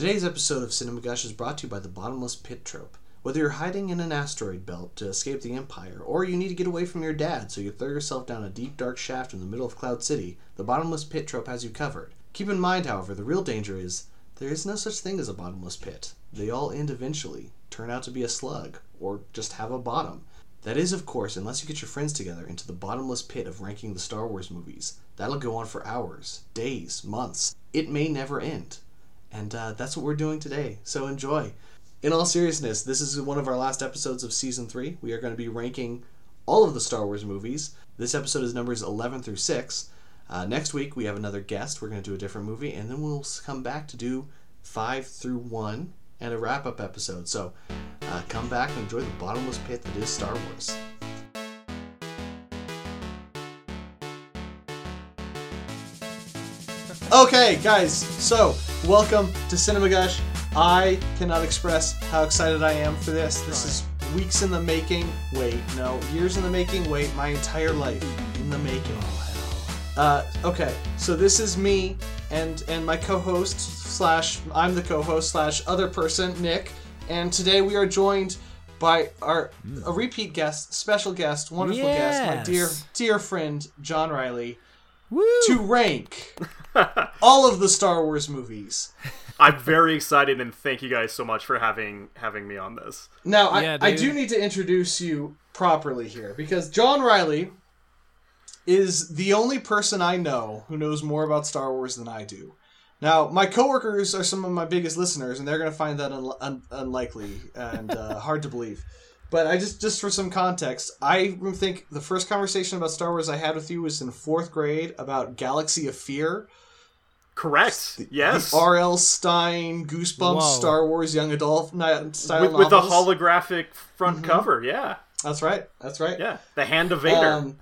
Today's episode of Cinema Gush is brought to you by the bottomless pit trope. Whether you're hiding in an asteroid belt to escape the Empire, or you need to get away from your dad so you throw yourself down a deep dark shaft in the middle of Cloud City, the bottomless pit trope has you covered. Keep in mind, however, the real danger is there is no such thing as a bottomless pit. They all end eventually, turn out to be a slug, or just have a bottom. That is, of course, unless you get your friends together into the bottomless pit of ranking the Star Wars movies. That'll go on for hours, days, months. It may never end. And uh, that's what we're doing today. So enjoy. In all seriousness, this is one of our last episodes of season three. We are going to be ranking all of the Star Wars movies. This episode is numbers 11 through 6. Uh, next week, we have another guest. We're going to do a different movie, and then we'll come back to do 5 through 1 and a wrap up episode. So uh, come back and enjoy the bottomless pit that is Star Wars. Okay, guys, so welcome to Cinema Gush. I cannot express how excited I am for this. This is weeks in the making. Wait, no, years in the making. Wait, my entire life in the making. Uh, okay, so this is me and and my co-host slash I'm the co-host slash other person Nick, and today we are joined by our a repeat guest, special guest, wonderful guest, my dear dear friend John Riley, Woo! to rank all of the Star Wars movies. I'm very excited and thank you guys so much for having having me on this. Now, Yeah, I, I do need to introduce you properly here because John Riley is the only person I know who knows more about Star Wars than I do. Now, my coworkers are some of my biggest listeners, and they're going to find that un- un- unlikely and uh, hard to believe. But I just, just for some context, I think the first conversation about Star Wars I had with you was in fourth grade about Galaxy of Fear. Correct. yes. The R.L. Stine Goosebumps Whoa. Star Wars young adult ni- style with, with the holographic front Mm-hmm. cover. Yeah. That's right. That's right. Yeah. The hand of Vader. Um,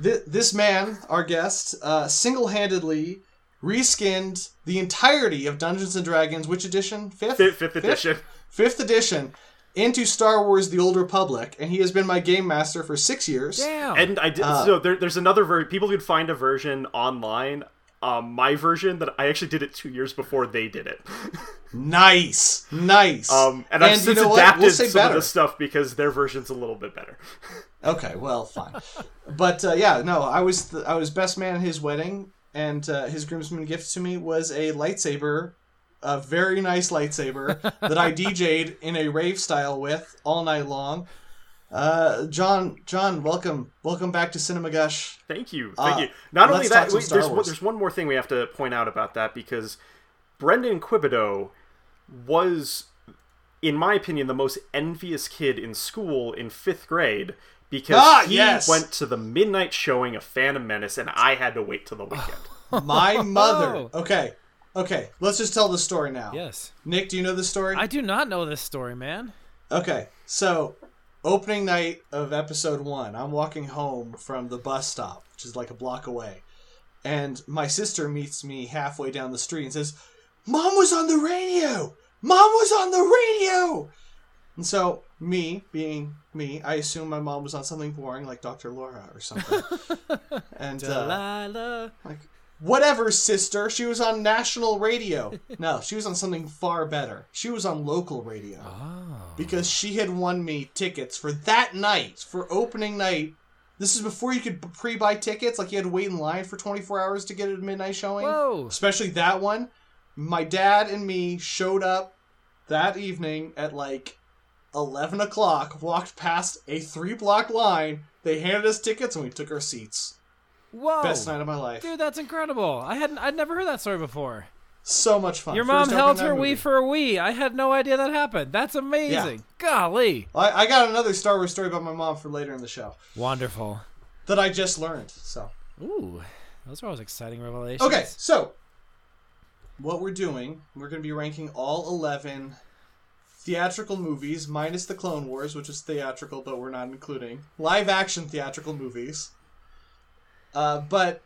th- this man, our guest, uh, single-handedly reskinned the entirety of Dungeons and Dragons. Which edition? Fifth. fifth, fifth edition. Fifth edition into Star Wars: The Old Republic, and he has been my game master for six years. Damn. And I did Uh, so there, there's another version people could find a version online. Um, my version that I actually did it two years before they did it. Nice, nice. Um, and I've you since know adapted We'll some better. of the stuff because their version's a little bit better. Okay, well, fine. but uh, yeah, no, I was the, I was best man at his wedding, and uh, his groomsman gift to me was a lightsaber, a very nice lightsaber that I DJ'd in a rave style with all night long. Uh, John, John, welcome, welcome back to Cinema Gush. Thank you, thank Uh, you. Not only that, talk wait, there's one, there's one more thing we have to point out about that because Brendan Quibido was, in my opinion, the most envious kid in school in fifth grade because Ah, he yes. went to the midnight showing of Phantom Menace and I had to wait till the weekend. My mother. Okay, okay. Let's just tell the story now. yes. Nick, do you know the story? I do not know this story, man. Okay, so opening night of episode one, I'm walking home from the bus stop, which is like a block away, and my sister meets me halfway down the street and says, "Mom was on the radio. Mom was on the radio." And so, me being me, I assume my mom was on something boring like Dr. Laura or something. and uh, Delilah. like, whatever, sister. She was on national radio. No, she was on something far better. She was on local radio Oh. because she had won me tickets for that night for opening night. This is before you could pre-buy tickets. Like you had to wait in line for 24 hours to get a midnight showing. Whoa. Especially that one. My dad and me showed up that evening at like 11 o'clock. Walked past a three-block line. They handed us tickets and we took our seats. Whoa. Best night of my life. Dude, that's incredible. I hadn't I'd never heard that story before. So much fun. Your First mom held her Wii for a Wii. I had no idea that happened. That's amazing. Golly. I, I got another Star Wars story about my mom for later in the show Wonderful. that I just learned. So Ooh. Those are always exciting revelations. okay, so what we're doing, we're going to be ranking all eleven theatrical movies minus the Clone Wars, which is theatrical, but we're not including live action theatrical movies. Uh, but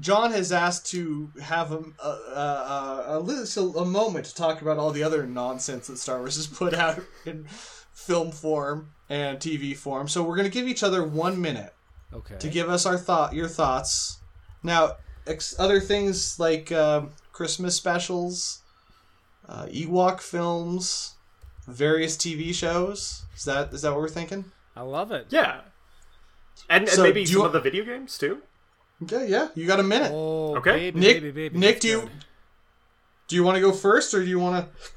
John has asked to have a, a, a, a, little, a moment to talk about all the other nonsense that Star Wars has put out in film form and TV form. So we're going to give each other one minute Okay. to give us our thought, your thoughts. Now, ex- other things like um, Christmas specials, uh, Ewok films, various TV shows. Is that is that what we're thinking? I love it. Yeah. And, and So, maybe do you some of the video games too. Okay, yeah. You got a minute. Oh, Okay. baby, Nick, baby, baby. Nick, do you do you want to go first or do you want to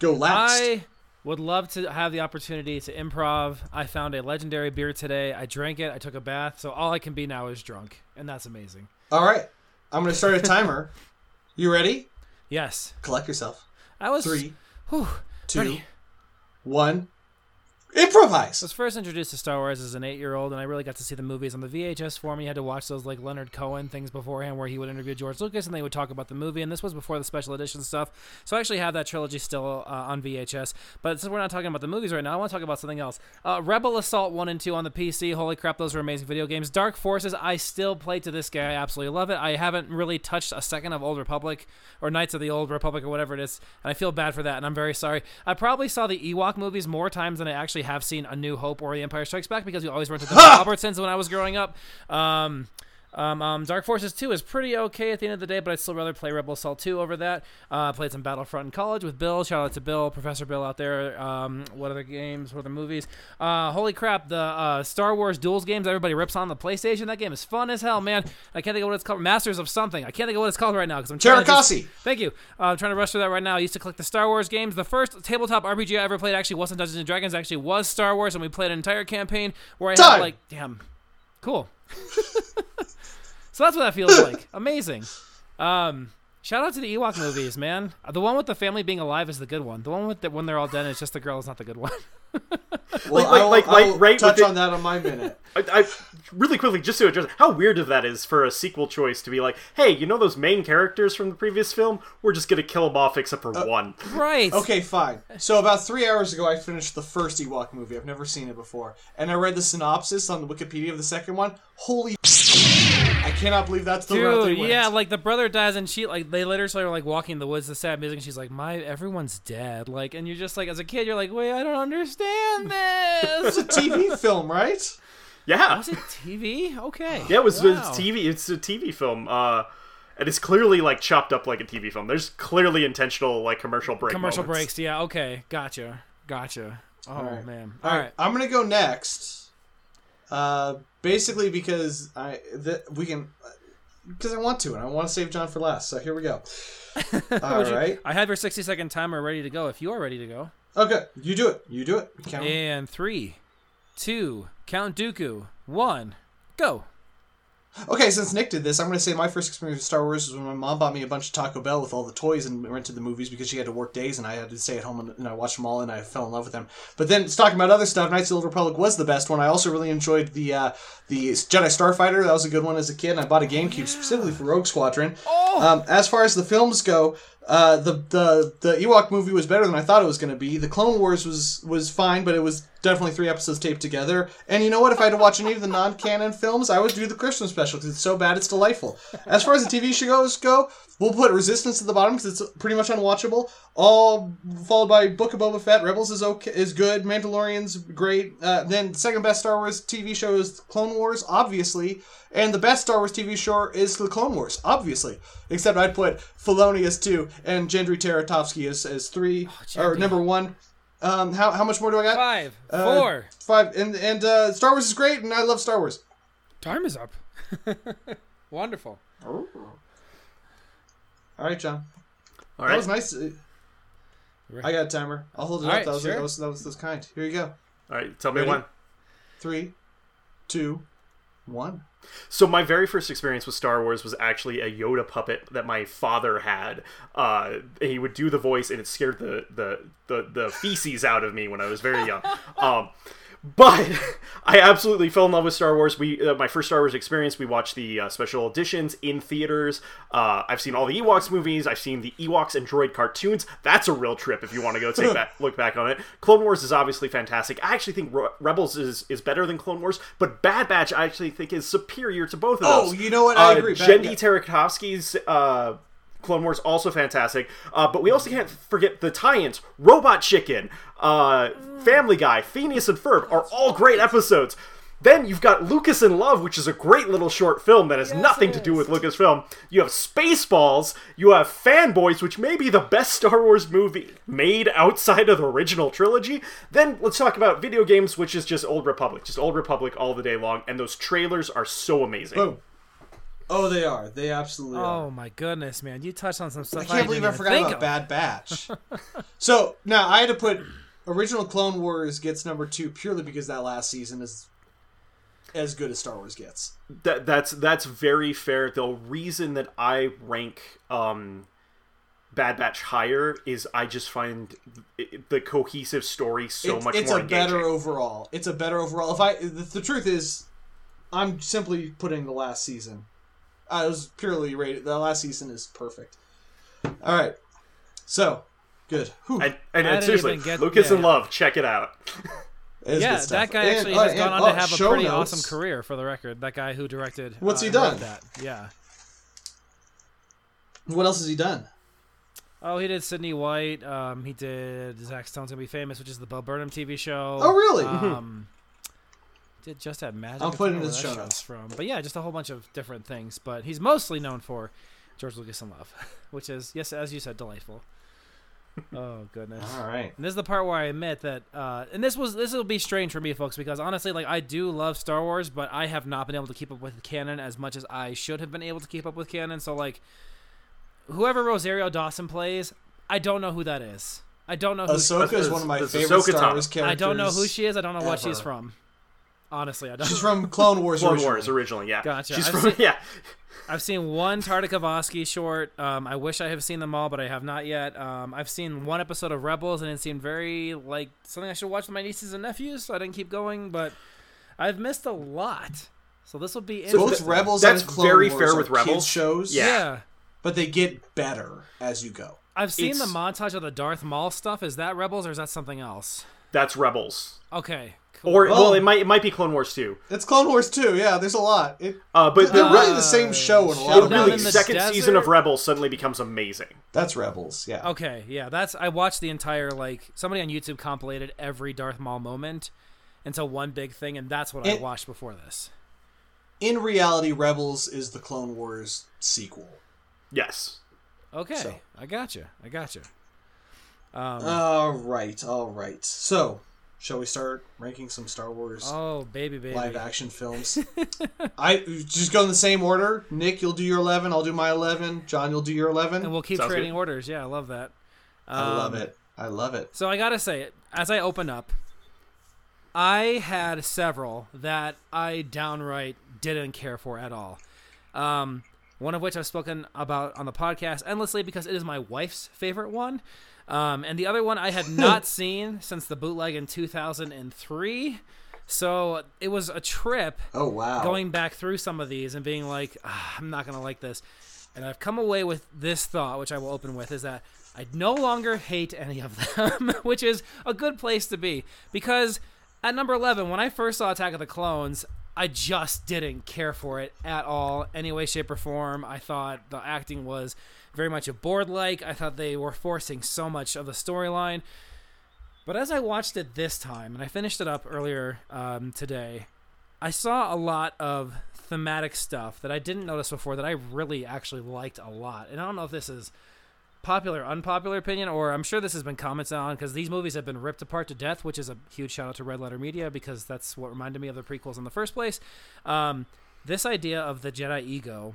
go last? I would love to have the opportunity to improv. I found a legendary beer today. I drank it. I took a bath. So all I can be now is drunk, and that's amazing. All right, I'm gonna start a timer. you ready? Yes, Collect yourself. I was Three, Whew, two, ready. one. Improvise. I was first introduced to Star Wars as an eight-year-old, and I really got to see the movies on the VHS form. You had to watch those like Leonard Cohen things beforehand, where he would interview George Lucas, and they would talk about the movie. And this was before the special edition stuff, so I actually have that trilogy still uh, on VHS. But since we're not talking about the movies right now, I want to talk about something else. Uh, Rebel Assault one and two on the PC. Holy crap, those were amazing video games. Dark Forces, I still play to this day. I absolutely love it. I haven't really touched a second of Old Republic or Knights of the Old Republic or whatever it is, and I feel bad for that, and I'm very sorry. I probably saw the Ewok movies more times than I actually have seen A New Hope or The Empire Strikes Back because we always rented them at Albertsons when I was growing up. Um, um, um, Dark Forces 2 is pretty okay at the end of the day, but I'd still rather play Rebel Assault 2 over that. Uh, played some Battlefront in college with Bill. Shout out to Bill, Professor Bill out there. Um, what other games? What other movies? Uh, holy crap, the uh, Star Wars Duels games everybody rips on the PlayStation. That game is fun as hell, man. I can't think of what it's called. Masters of something. I can't think of what it's called right now because I'm trying to just-. Thank you. Uh, I'm trying to rush through that right now. I used to collect the Star Wars games. The first tabletop RPG I ever played actually wasn't Dungeons and Dragons. Actually, was Star Wars, and we played an entire campaign where I had like, damn, cool. so that's what that feels like. Amazing. Um, shout out to the Ewok movies, man. The one with the family being alive is the good one. The one with the, when they're all dead, it's just the girl is not the good one. Well, Like- I'll, like- I'll like right touch with it- on that on my minute. I, I really quickly just to address how weird of that is for a sequel choice to be like, hey, you know those main characters from the previous film? We're just gonna kill them off except for uh, one. right. Okay, fine. So about three hours ago, I finished the first Ewok movie. I've never seen it before, and I read the synopsis on the Wikipedia of the second one. Holy! I cannot believe that's the route they Dude, went. yeah, like the brother dies and she like they literally are like walking in the woods, the sad music, and she's like, "My everyone's dead." Like, and you're just like, as a kid, you're like, "Wait, I don't understand this. it's a TV film, right? Yeah, Was it TV? Okay. yeah, it was Wow. it's TV. It's a TV film. Uh, and it's clearly like chopped up like a TV film. There's clearly intentional like commercial break. Commercial moments. breaks. Yeah. Okay. Gotcha. Gotcha. Oh right. man. All right, I'm gonna go next. Uh, basically because I that we can because I want to and I want to save John for last. So here we go. All Would you- I have your 60 second timer ready to go. If you are ready to go. Okay, you do it. You do it. Count. And three, two, Count Dooku, one, go. Okay, since Nick did this, I'm going to say my first experience with Star Wars was when my mom bought me a bunch of Taco Bell with all the toys and rented the movies because she had to work days and I had to stay at home and, and I watched them all and I fell in love with them. But then, talking about other stuff, Knights of the Old Republic was the best one. I also really enjoyed the uh, the Jedi Starfighter. That was a good one as a kid. And I bought a GameCube specifically for Rogue Squadron. Um, as far as the films go, uh, the the the Ewok movie was better than I thought it was going to be. The Clone Wars was was fine, but it was definitely three episodes taped together. And you know what? If I had to watch any of the non-canon films, I would do the Christmas special because it's so bad it's delightful. As far as the TV shows go, we'll put Resistance at the bottom because it's pretty much unwatchable. All followed by Book of Boba Fett. Rebels is okay, is good. Mandalorian's great. Uh, then second best Star Wars TV show is Clone Wars, obviously. And the best Star Wars TV show is the Clone Wars, obviously. Except I'd put Filoni as two and Genndy Tartakovsky as, as three or number one. Um, how, how much more do I got? Five, Uh, four. Five. And and uh, Star Wars is great, and I love Star Wars. Time is up. Wonderful. All right, John. All That right. was nice. I got a timer. I'll hold it All up. right, that, was, sure. that was that was that was kind. Here you go. All right. Tell me Ready? when. Three, two, one. So my very first experience with Star Wars was actually a Yoda puppet that my father had. Uh, he would do the voice, and it scared the the the, the feces out of me when I was very young. Um, but I absolutely fell in love with Star Wars. We uh, my first Star Wars experience. We watched the uh, special editions in theaters. Uh, I've seen all the Ewoks movies. I've seen the Ewoks and droid cartoons. That's a real trip if you want to go take that look back on it. Clone Wars is obviously fantastic. I actually think Re- Rebels is is better than Clone Wars, but Bad Batch I actually think is superior to both of Oh, those. Oh, you know what? I Uh, agree. Bad- Genndy yeah. Tartakovsky's uh, Clone Wars also fantastic, uh, but we also can't forget the tie-ins. Robot Chicken, uh, Family Guy, Phineas and Ferb are all great episodes. Then you've got Lucas in Love, which is a great little short film that has Yes, nothing to do with Lucasfilm. You have Spaceballs. You have Fanboys, which may be the best Star Wars movie made outside of the original trilogy. Then let's talk about video games, which is just Old Republic, just Old Republic all the day long. And those trailers are so amazing. Boom. Oh, they are. They absolutely are. Oh my goodness, man! You touched on some stuff. I can't believe I didn't even forgot about of. Bad Batch. so now I had to put original Clone Wars gets number two purely because that last season is as good as Star Wars gets. That that's that's very fair. The reason that I rank um, Bad Batch higher is I just find the cohesive story so it's, much it's more a better overall. It's a better overall. If I the, the truth is, I'm simply putting the last season. I was purely rated. The last season is perfect. All right, so good. Whew. And, and, I and seriously, even get- Lucas yeah, in. Love, check it out. It is Yeah, that guy And- actually oh, has and- gone on oh, to have a pretty notes. awesome career. For the record, that guy who directed. What's uh, he done? That yeah. What else has he done? Oh, he did Sydney White. Um, he did Zach Stone's gonna be famous, which is the Bo Burnham TV show. Oh, really? Um, did just have Magic. I'll I put it in where the show show's notes. From, but yeah, just a whole bunch of different things. But he's mostly known for George Lucas in Love, which is yes, as you said, delightful. Oh goodness. All right. And this is the part where I admit that, uh, and this was this will be strange for me, folks, because honestly, like I do love Star Wars, but I have not been able to keep up with canon as much as I should have been able to keep up with canon. So like, whoever Rosario Dawson plays, I don't know who that is. I don't know who. Ahsoka is one of my favorite Ahsoka Star Wars characters. I don't know who she is. I don't know what she's from. Honestly, I don't. She's from Clone Wars. Clone originally. Wars originally, yeah. Gotcha. She's I've from seen- yeah. I've seen one Tartakovsky short. Um, I wish I have seen them all, but I have not yet. Um, I've seen one episode of Rebels, and it seemed very like something I should watch with my nieces and nephews. So I didn't keep going, but I've missed a lot. So this will be So both. Rebels That's and Clone very Wars fair with kids Rebels. shows. Yeah. yeah. but they get better as you go. I've seen the montage of the Darth Maul stuff. Is that Rebels or is that something else? That's Rebels. Okay. Cool. Or well, Well- it might it might be Clone Wars too. It's Clone Wars too. Yeah, there's a lot. It, Uh, but they're the, really the same show in a lot Showdown of really in the second desert? season of Rebels suddenly becomes amazing. That's Rebels. Yeah. Okay, yeah, that's I watched the entire like somebody on YouTube compilated every Darth Maul moment into one big thing, and that's what I watched before this. In reality, Rebels is the Clone Wars sequel. Yes. Okay, So. I gotcha, I gotcha. Um, All right. All right. So, shall we start ranking some Star Wars oh baby, baby, live action films? I just go in the same order. Nick, you'll do your eleven. I'll do my eleven. John, you'll do your eleven. and we'll keep Sounds trading good. orders. Yeah, I love that. I love Um, it. I love it. So I gotta say, it as I open up, I had several that I downright didn't care for at all. Um, one of which I've spoken about on the podcast endlessly because it is my wife's favorite one. Um, and the other one I had not seen since the bootleg in 2003. So it was a trip Oh wow. going back through some of these and being like, ah, I'm not gonna like this. And I've come away with this thought, which I will open with, is that I no longer hate any of them, which is a good place to be. Because at number 11, when I first saw Attack of the Clones, I just didn't care for it at all, any way, shape, or form. I thought the acting was very much a board like. I thought they were forcing so much of the storyline. But as I watched it this time, and I finished it up earlier um, today, I saw a lot of thematic stuff that I didn't notice before that I really actually liked a lot. And I don't know if this is popular, unpopular opinion, or I'm sure this has been commented on because these movies have been ripped apart to death, which is a huge shout out to Red Letter Media because that's what reminded me of the prequels in the first place. Um, this idea of the Jedi ego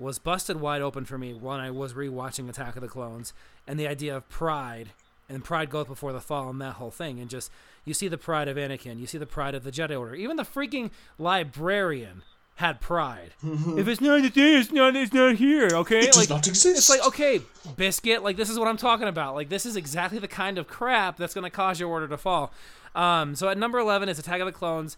was busted wide open for me when I was rewatching Attack of the Clones, and the idea of pride and pride goeth before the fall and that whole thing, and just you see the pride of Anakin, you see the pride of the Jedi Order, even the freaking librarian had pride. if it's not there, it's not. It's not here. Okay, it does like not exist. it's like okay, biscuit. Like this is what I'm talking about. Like this is exactly the kind of crap that's going to cause your order to fall. Um, so at number eleven is Attack of the Clones.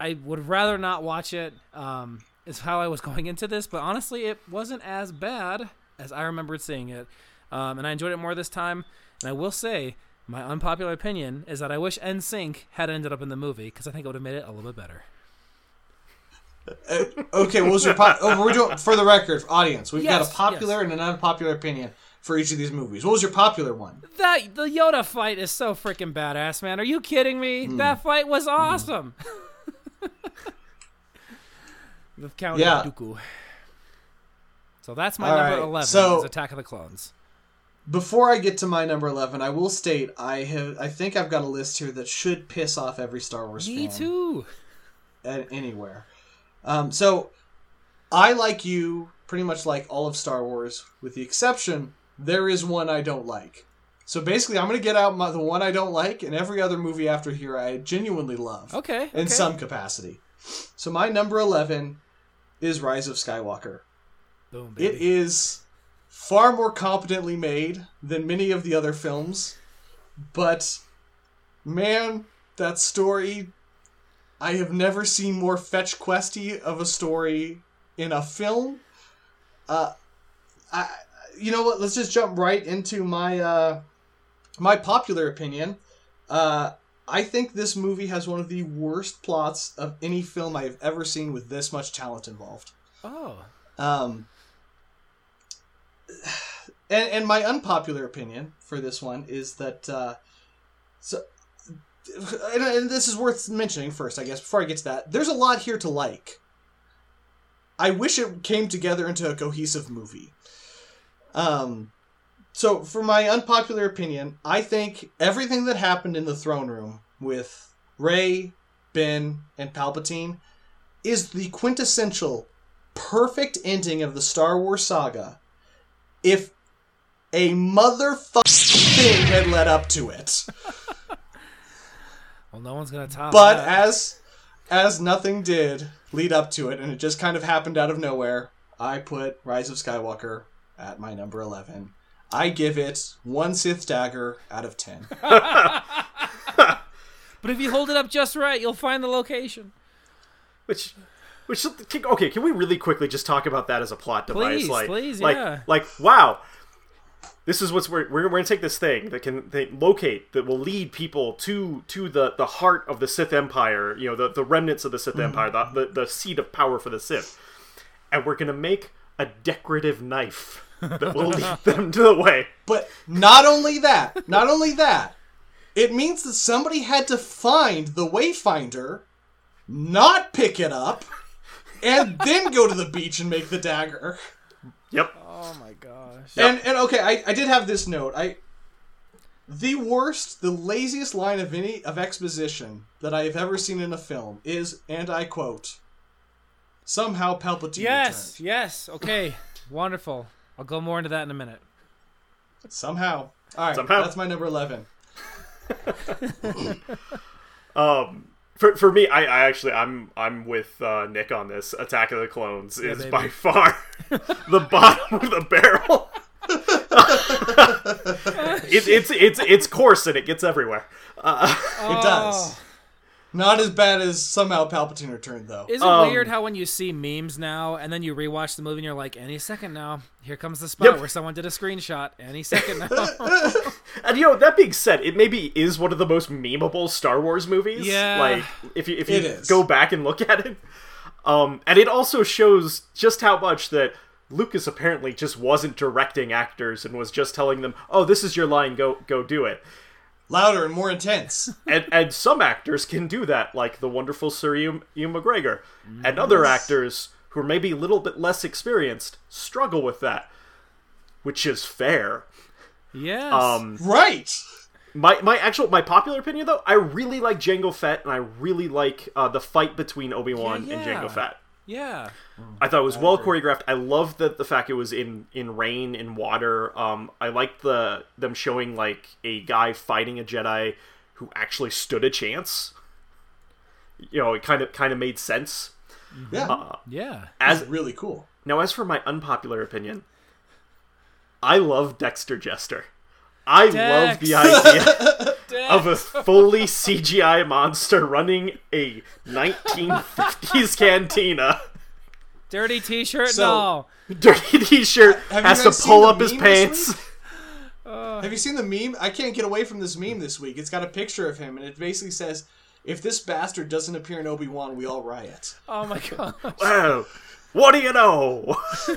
I would rather not watch it. Um, is how I was going into this, but honestly, it wasn't as bad as I remembered seeing it, um, and I enjoyed it more this time. And I will say, my unpopular opinion is that I wish NSYNC had ended up in the movie because I think it would have made it a little bit better. Uh, okay, what was your po- oh, we're doing for the record, audience. We've got a popular and an unpopular opinion for each of these movies. What was your popular one? That the Yoda fight is so freaking badass, man. Are you kidding me? That fight was awesome. The Count Yeah. Dooku. So that's my All number right, eleven. so- Attack of the Clones. Before I get to my number eleven, I will state I have I think I've got a list here that should piss off every Star Wars Me fan too. at anywhere. Um, so I like you pretty much like all of Star Wars, with the exception there is one I don't like. So basically, I'm gonna get out my, the one I don't like, and every other movie after here I genuinely love. Okay. in okay. some capacity. So my number 11 is Rise of Skywalker. Boom, baby. It is far more competently made than many of the other films, but man, that story I have never seen more fetch questy of a story in a film. Uh I you know what, let's just jump right into my uh my popular opinion. Uh I think this movie has one of the worst plots of any film I have ever seen with this much talent involved. oh. Um, and and my unpopular opinion for this one is that uh, so. And, and this is worth mentioning first, I guess, before I get to that. There's a lot here to like. I wish it came together into a cohesive movie. Um, so, for my unpopular opinion, I think everything that happened in the throne room with Rey, Ben, and Palpatine is the quintessential perfect ending of the Star Wars saga if a motherfucking thing had led up to it. Well, no one's gonna top But that. as as nothing did lead up to it and it just kind of happened out of nowhere, I put Rise of Skywalker at my number 11. I give it one Sith dagger out of 10. but if you hold it up just right, you'll find the location. Which, which okay? Can we really quickly just talk about that as a plot device? Please, like, please, like, yeah. like, wow. This is what's we're, we're, we're gonna take this thing that can they locate that will lead people to to the the heart of the Sith Empire. You know, the the remnants of the Sith mm-hmm. Empire, the, the the seat of power for the Sith, and we're gonna make a decorative knife that will lead them to the way. But not only that, not only that, it means that somebody had to find the Wayfinder, not pick it up, and then go to the beach and make the dagger. Yep. Oh my gosh. Yep. And and okay, I, I did have this note. I the worst, the laziest line of any of exposition that I have ever seen in a film is, and I quote, "Somehow Palpatine Yes, returned." yes. Okay. Wonderful. I'll go more into that in a minute. Somehow. All right, Somehow. that's my number eleven. Um, for, for me, I, I actually I'm I'm with uh, Nick on this. Attack of the Clones is baby. by far the bottom of the barrel. it, it's it's it's coarse and it gets everywhere. Uh, It does. Not as bad as somehow Palpatine returned, though. Is it Um, weird how when you see memes now and then you rewatch the movie and you're like, any second now, here comes the spot Yep. where someone did a screenshot. Any second now. and you know that being said, it maybe is one of the most memeable Star Wars movies. Yeah. like if you if you go back and look at it, um, and it also shows just how much that. Lucas apparently just wasn't directing actors and was just telling them, "Oh, this is your line. Go, go do it." Louder and more intense. and and some actors can do that, like the wonderful Sir Ewan, Ewan McGregor, and other actors who are maybe a little bit less experienced struggle with that, which is fair. yes. Um, right. my my actual my popular opinion though, I really like Jango Fett, and I really like uh, the fight between Obi Wan Yeah, and yeah. Jango Fett. Yeah. I thought it was well choreographed. I love the the fact it was in in rain in water. Um, I liked the them showing like a guy fighting a Jedi who actually stood a chance. You know, it kind of kind of made sense. Yeah. Uh, Yeah. As That's really cool. now, as for my unpopular opinion, I love Dexter Jettster. I love the idea of a fully CGI monster running a 1950s cantina. Dirty t-shirt So- and all. Dirty t-shirt Have you has to guys seen pull the up his meme this pants. week? Have you seen the meme? I can't get away from this meme this week. It's got a picture of him, and it basically says, "If this bastard doesn't appear in Obi Wan, we all riot." Oh my god. Wow, what do you know?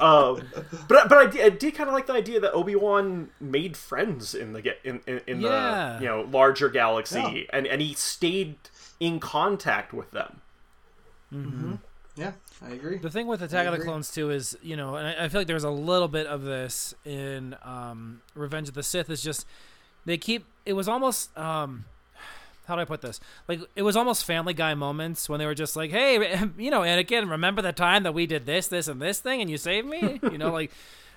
um, but but I did, I did kind of like the idea that Obi Wan made friends in the in in, in Yeah. the you know larger galaxy, Yeah. and and he stayed in contact with them. Yeah, I agree. The thing with Attack of the. Clones too is, you know, and I, I feel like there's a little bit of this in um, Revenge of the Sith. Is just they keep. It was almost. Um, how do I put this? Like it was almost Family Guy moments when they were just like, "Hey, you know, Anakin, remember the time that we did this, this, and this thing, and you saved me?" You know, like,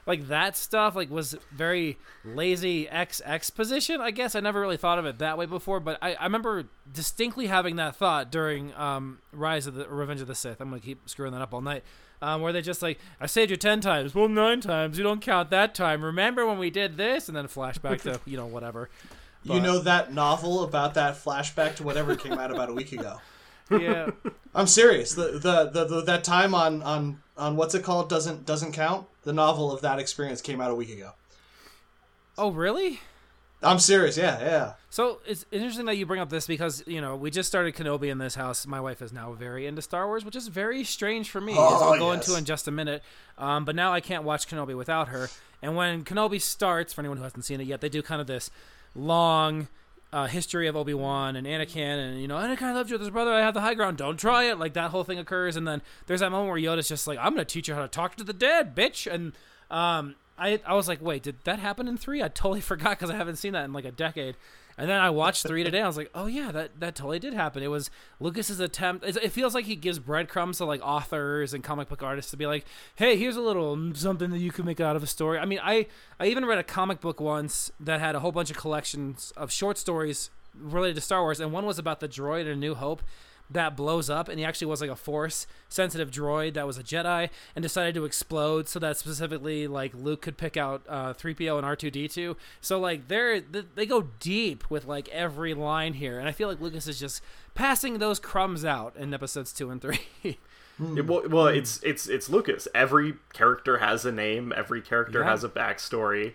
like that stuff. Like was very lazy X exposition. I guess I never really thought of it that way before, but I, I remember distinctly having that thought during um, Rise of the Revenge of the Sith. I'm gonna keep screwing that up all night. Um, where they just like, I saved you ten times. Well, nine times. You don't count that time. Remember when we did this? And then flashback to you know whatever. You know that novel about that flashback to whatever came out about a week ago. Yeah. I'm serious. The, the the, the that time on on on what's it called doesn't doesn't count. The novel of that experience came out a week ago. oh really? I'm serious. Yeah, yeah. So it's interesting that you bring up this because you know we just started Kenobi in this house. My wife is now very into Star Wars, which is very strange for me. as Oh, I'll go yes. into in just a minute. Um, but now I can't watch Kenobi without her. And when Kenobi starts, for anyone who hasn't seen it yet, they do kind of this long uh, history of Obi Wan and Anakin, and you know, Anakin, loved you with his brother. I have the high ground. Don't try it. Like that whole thing occurs, and then there's that moment where Yoda's just like, "I'm gonna teach you how to talk to the dead, bitch." And um, I I was like, wait, did that happen in three? I totally forgot because I haven't seen that in like a decade. And then I watched three today. I was like, oh yeah, that, that totally did happen. It was Lucas's attempt. It, feels like he gives breadcrumbs to like authors and comic book artists to be like, hey, here's a little something that you can make out of a story. I mean, I I even read a comic book once that had a whole bunch of collections of short stories related to Star Wars, and one was about the droid in New Hope that blows up and he actually was like a force sensitive droid that was a jedi and decided to explode so that specifically like luke could pick out uh, 3po and r2d2 so like they're they go deep with like every line here and i feel like lucas is just passing those crumbs out in episodes two and three It- well, well, it's it's it's Lucas. Every character has a name. Every character Yeah. has a backstory,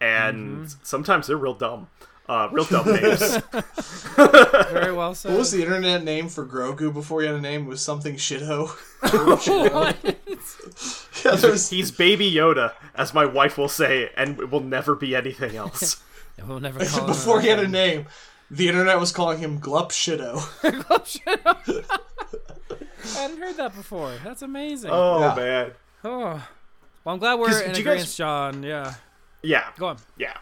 and sometimes they're real dumb. Uh, real dumb names. very well said What was the internet name for Grogu before he had a name? It was something shitho. yeah, there's, He's Baby Yoda, as my wife will say, and it will never be anything else. we'll never call him before he had a name, the internet was calling him Glup Shitto. i hadn't heard that before that's amazing Oh Yeah. man, Oh. well i'm glad we're in do you agreement guys- john yeah yeah, go on yeah.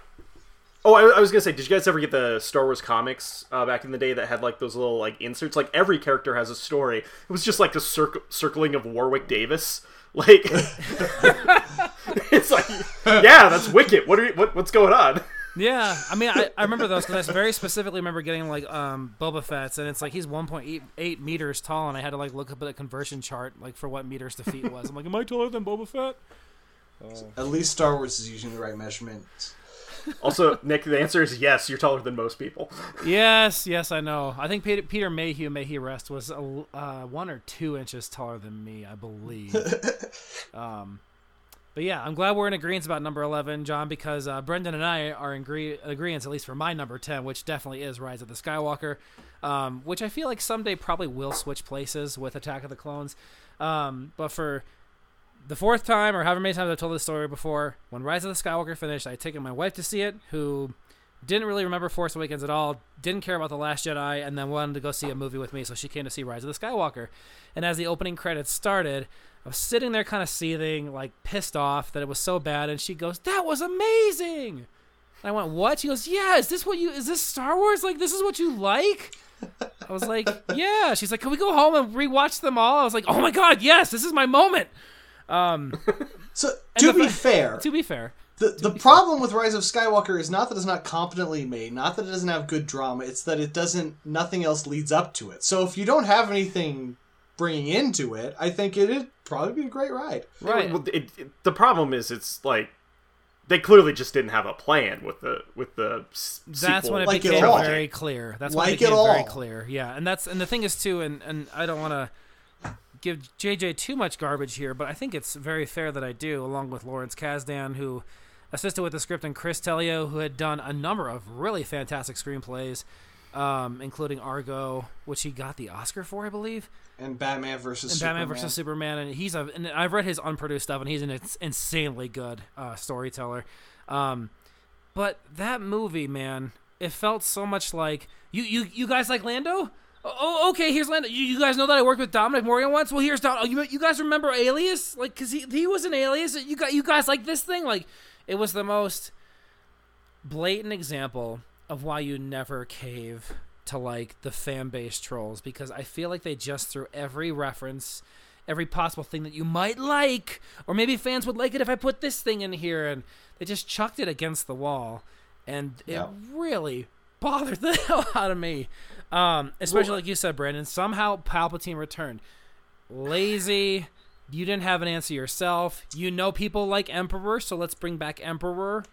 Oh, I, I was gonna say, did you guys ever get the Star Wars comics uh, back in the day that had like those little like inserts? Like every character has a story. It was just like the circ- circling of Warwick Davis. Like it's like, yeah, that's Wicket. What are you, what what's going on? Yeah, I mean, I, I remember those because I very specifically remember getting like um, Boba Fett's, and it's like he's 1.8 meters tall, and I had to like look up at a conversion chart like for what meters to feet was. I'm like, am I taller than Boba Fett? At least Star Wars is using the right measurements. Also, Nick, the answer is yes. You're taller than most people. Yes, yes, I know. I think Peter, Peter Mayhew, may he rest, was a, uh, one or two inches taller than me, I believe. um, but yeah, I'm glad we're in agreement about number 11, John, because uh, Brendan and I are in agree- agreement, at least for my number 10, which definitely is Rise of the Skywalker, um, which I feel like someday probably will switch places with Attack of the Clones. Um, but for the fourth time, or however many times I've told this story before, when Rise of the Skywalker finished, I had taken my wife to see it, who didn't really remember Force Awakens at all, didn't care about The Last Jedi, and then wanted to go see a movie with me, so she came to see Rise of the Skywalker. And as the opening credits started, I was sitting there kind of seething, like pissed off that it was so bad, and she goes, That was amazing! And I went, What? She goes, Yeah, is this what you, is this Star Wars? Like, this is what you like? I was like, Yeah. She's like, Can we go home and rewatch them all? I was like, Oh my God, yes, this is my moment. Um, so to the be fa- fair, To be fair, the the problem with Rise of Skywalker is not that it's not competently made, not that it doesn't have good drama. It's that it doesn't. Nothing else leads up to it. So if you don't have anything bringing into it, I think it'd probably be a great ride. right. Well, it, it- the problem is, it's like they clearly just didn't have a plan with the with the s- that's sequel. when it Like became all. very clear. That's when it became it very clear. Yeah, and that's and the thing is too, and and I don't want to give JJ too much garbage here, but I think it's very fair that I do, along with Lawrence Kasdan, who assisted with the script, and Chris Terrio, who had done a number of really fantastic screenplays, um, including Argo, which he got the Oscar for, I believe And Batman versus and Superman. Batman versus Superman, and he's a. And I've read his unproduced stuff, and he's an insanely good uh, storyteller. Um, but that movie, man, it felt so much like you. You you guys like Lando? Oh, okay. Here's Lando. You, you guys know that I worked with Dominic Monaghan once. Well, here's Dom. Oh, you, you guys remember Alias? Like, cause he he was an Alias. You got you guys like this thing? Like, it was the most blatant example of why you never cave to like the fan base trolls because I feel like they just threw every reference, every possible thing that you might like, or maybe fans would like it if I put this thing in here, and they just chucked it against the wall, and it Yeah. really bothered the hell out of me. Um, especially like you said, Brandon. Somehow Palpatine returned. Lazy. You didn't have an answer yourself. You know people like Emperor, so let's bring back Emperor.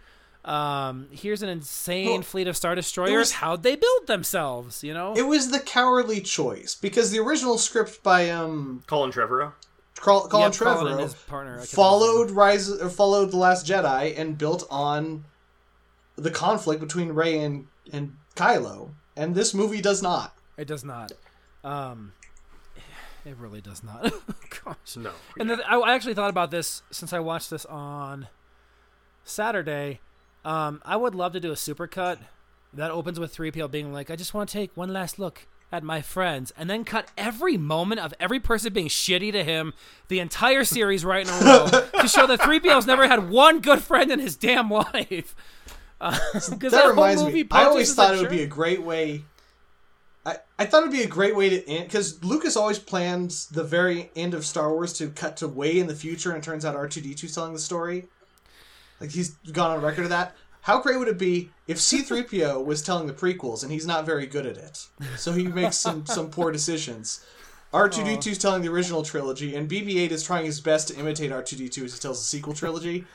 Um, here's an insane Well, fleet of star destroyers. was- How'd they build themselves? You know, It was the cowardly choice because the original script by um Colin Trevorrow. Colin Yep, Colin and Trevorrow his partner, followed Rise or followed the Last Jedi and built on the conflict between Rey and and Kylo, and this movie does not. it does not. Um, it really does not. Gosh. No. And then I I actually thought about this since I watched this on Saturday. Um, I would love to do a supercut that opens with 3PO being like, I just want to take one last look at my friends, and then cut every moment of every person being shitty to him the entire series right in a row to show that 3PO's never had one good friend in his damn life. Because That reminds me. I always thought it would be a great way. I, I thought it'd be a great way to end because Lucas always plans the very end of Star Wars to cut to way in the future, and it turns out R two D 2s telling the story. Like he's gone on record of that. How great would it be if C three PO was telling the prequels and he's not very good at it, so he makes some some poor decisions. R2D2 is telling the original trilogy, and BB eight is trying his best to imitate R two D two as he tells the sequel trilogy.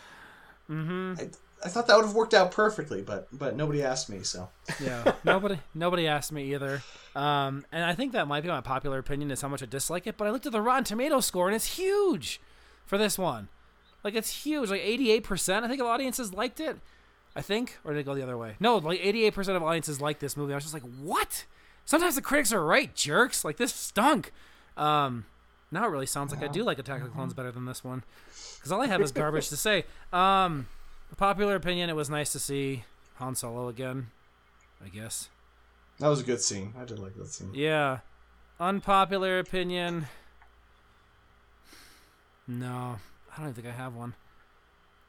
Mm-hmm. I, I thought that would have worked out perfectly, but but nobody asked me, so. yeah nobody nobody asked me either. Um and i think that might be my popular opinion is how much i dislike it but i looked at the rotten tomato score and it's huge for this one. Like it's huge like 88% i think of audiences liked it i think or did it go the other way? No like 88% of audiences liked this movie i was just like what? Sometimes the critics are right jerks like this stunk. Um now it really sounds like i do like attack of the clones better than this one because all i have is garbage to say. Um popular opinion it was nice to see han solo again I guess. That was a good scene. I did like that scene. Yeah. Unpopular opinion. No, I don't even think I have one.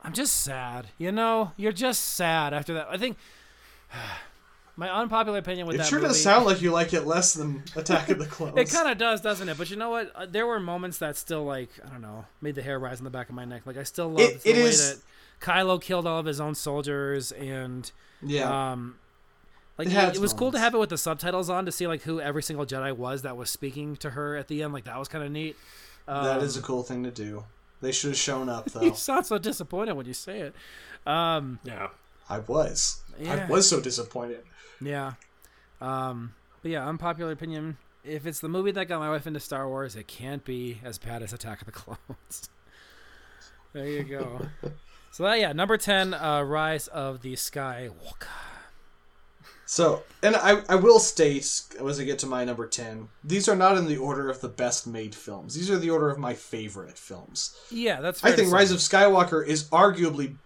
I'm just sad. You know, you're just sad after that. I think my unpopular opinion with It that sure movie. does sound like you like it less than Attack of the Clones. It kind of does, doesn't it? But you know what? Uh, there were moments that still like I don't know, made the hair rise on the back of my neck. Like I still love It- the it way is- that Kylo killed all of his own soldiers and yeah. um like It it, was its cool to have it with the subtitles on to see like who every single Jedi was that was speaking to her at the end. Like that was kind of neat. Um, that is a cool thing to do. They should have shown up though. You sound so disappointed when you say it. Um, Yeah. I was. Yeah. I was so disappointed. yeah. Um, but yeah, unpopular opinion. If it's the movie that got my wife into Star Wars, it can't be as bad as Attack of the Clones. there you go. so that, yeah, number ten, uh, Rise of the Skywalker. So, and I, I will state as I get to my number 10, these are not in the order of the best made films. These are the order of my favorite films. Yeah, that's. I think. Rise of Skywalker is arguably,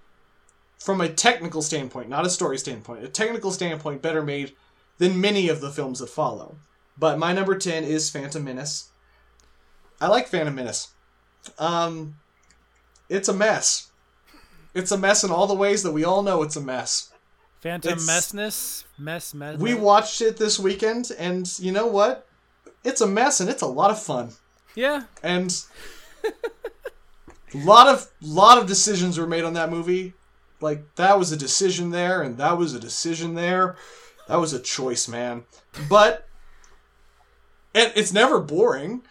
from a technical standpoint, not a story standpoint, a technical standpoint, better made than many of the films that follow. But my number 10 is Phantom Menace. I like Phantom Menace. Um, it's a mess. It's a mess in all the ways that we all know it's a mess. Phantom it's- Messness, mess, mess. We watched it this weekend, and you know what? It's a mess, and it's a lot of fun. yeah, And a lot of lot of decisions were made on that movie. Like that was a decision there, and that was a decision there. That was a choice, man. But and it's never boring,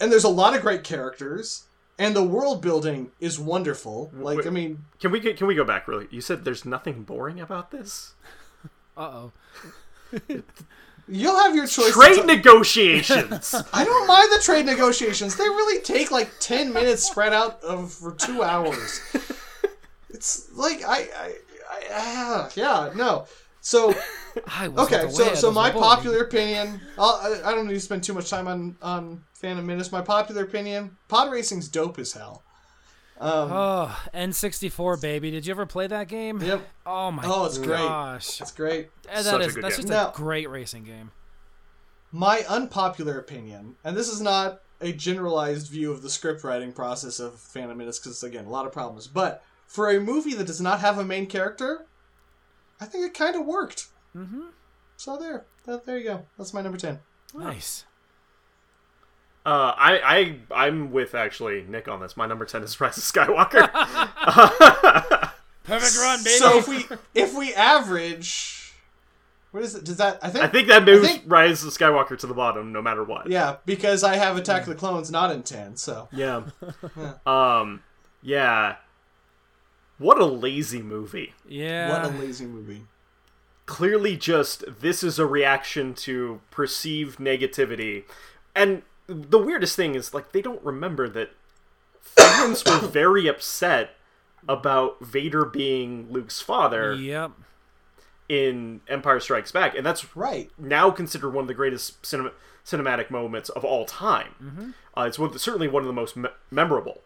and there's a lot of great characters, and the world building is wonderful. Like I mean, Can we can we go back really? You said there's nothing boring about this. Uh oh. you'll have your choice. Trade negotiations. I don't mind the trade negotiations. They really take like ten minutes spread out of for two hours. It's like I, I, I ah, yeah, no. So I was okay, so so my were popular opinion. I'll, I I don't need to spend too much time on on Phantom Menace. My popular opinion: pod racing's dope as hell. Um, Oh, N64 baby. Did you ever play that game? Yep. Oh my Oh, it's great. gosh. it's great. Eh, Such That a good that's game. just Now- a great racing game. My unpopular opinion, and this is not a generalized view of the script writing process of Phantom Menace, because again, a lot of problems. But for a movie that does not have a main character, I think it kind of worked. Mm-hmm. So there, that, there you go. That's my number ten. Nice. Uh, I, I, I'm with actually Nick on this. My number ten is Rise of Skywalker. Perfect run, baby. So if we if we average, what is it? Does that I think I think that moves think- Rise of Skywalker to the bottom, no matter what. yeah because I have Attack of the Clones not in ten. So Yeah. um. Yeah. What a lazy movie. yeah. what a lazy movie. clearly just this is a reaction to perceived negativity and the weirdest thing is like they don't remember that fans were very upset about Vader being Luke's father Yep. in Empire Strikes Back and that's Right. now considered one of the greatest cinema- cinematic moments of all time. Uh, it's one, certainly one of the most me- memorable.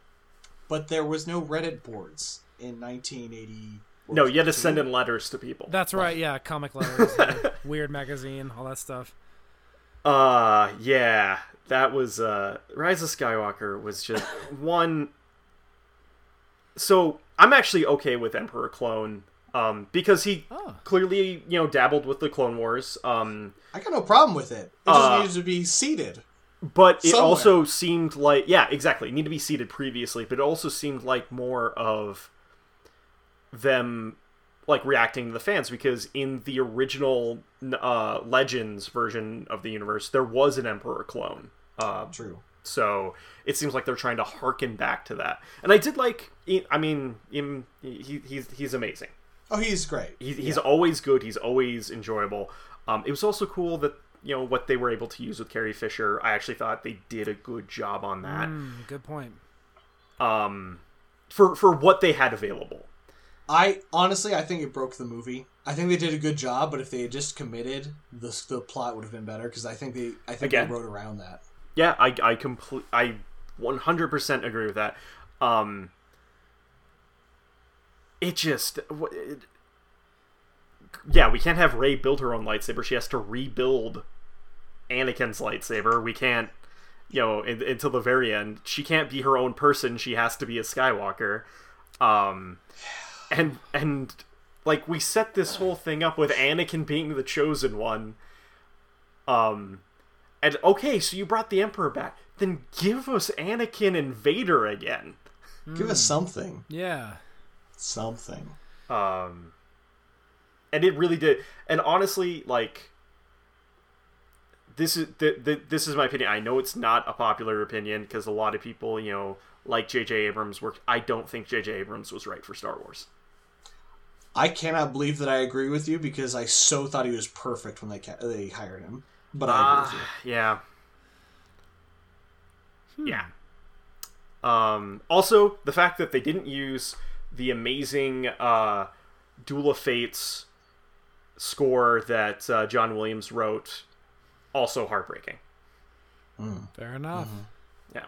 But there was no Reddit boards in 1980. No, you had to send in letters to people. That's right. Yeah, comic letters, weird magazine, all that stuff. Uh yeah, that was uh Rise of Skywalker was just one So, I'm actually okay with Emperor Clone um because he Oh. clearly, you know, dabbled with the Clone Wars um I got no problem with it. It just Uh, needed to be seated. but it Somewhere. also seemed like yeah, exactly. It needed to be seated previously, but it also seemed like more of them like reacting to the fans because in the original uh Legends version of the universe, there was an Emperor clone. Uh, True. So it seems like they're trying to harken back to that. And I did like. I mean, him. He, he's he's amazing. Oh, he's great. He, he's always good. He's always enjoyable. Um, it was also cool that you know what they were able to use with Carrie Fisher. I actually thought they did a good job on that. Mm, good point. Um, for for what they had available. I honestly, I think it broke the movie. I think they did a good job, but if they had just committed, the the plot would have been better because I think they, I think Again. they wrote around that. Yeah, I I complete I 100% agree with that. Um it just it, Yeah, we can't have Rey build her own lightsaber. She has to rebuild Anakin's lightsaber. We can't you know, in, until the very end. She can't be her own person. She has to be a Skywalker. Um and and like we set this whole thing up with Anakin being the chosen one. Um and okay, so you brought the Emperor back. Then give us Anakin and Vader again. Give us something, Yeah. something. Um, and it really did. And honestly, like this is th- th- this is my opinion. I know it's not a popular opinion because a lot of people, you know, like J.J. Abrams worked. I don't think J.J. Abrams was right for Star Wars. I cannot believe that I agree with you because I so thought he was perfect when they ca- they hired him. But I agree with you. Ah, yeah. Yeah. Um, also, the fact that they didn't use the amazing uh, Duel of Fates score that uh, John Williams wrote, also heartbreaking. Fair enough. Yeah.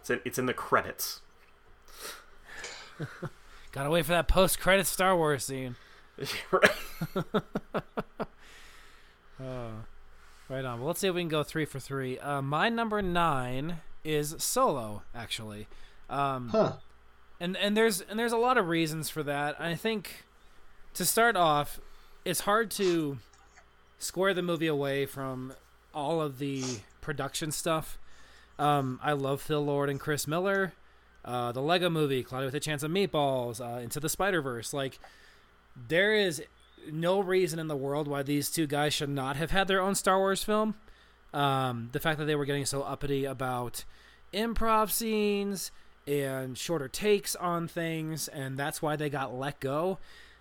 It's in, it's in the credits. Gotta wait for that post credit Star Wars scene. Right. Right on. Well, let's see if we can go three for three. Uh, my number nine is Solo, actually. Um, Huh. and and there's and there's a lot of reasons for that. I think to start off, it's hard to square the movie away from all of the production stuff. Um, I love Phil Lord and Chris Miller. Uh, the Lego Movie, Cloudy with a Chance of Meatballs, uh, Into the Spider Verse. Like, there is no reason in the world why these two guys should not have had their own Star Wars film. Um, the fact that they were getting so uppity about improv scenes and shorter takes on things, and that's why they got let go.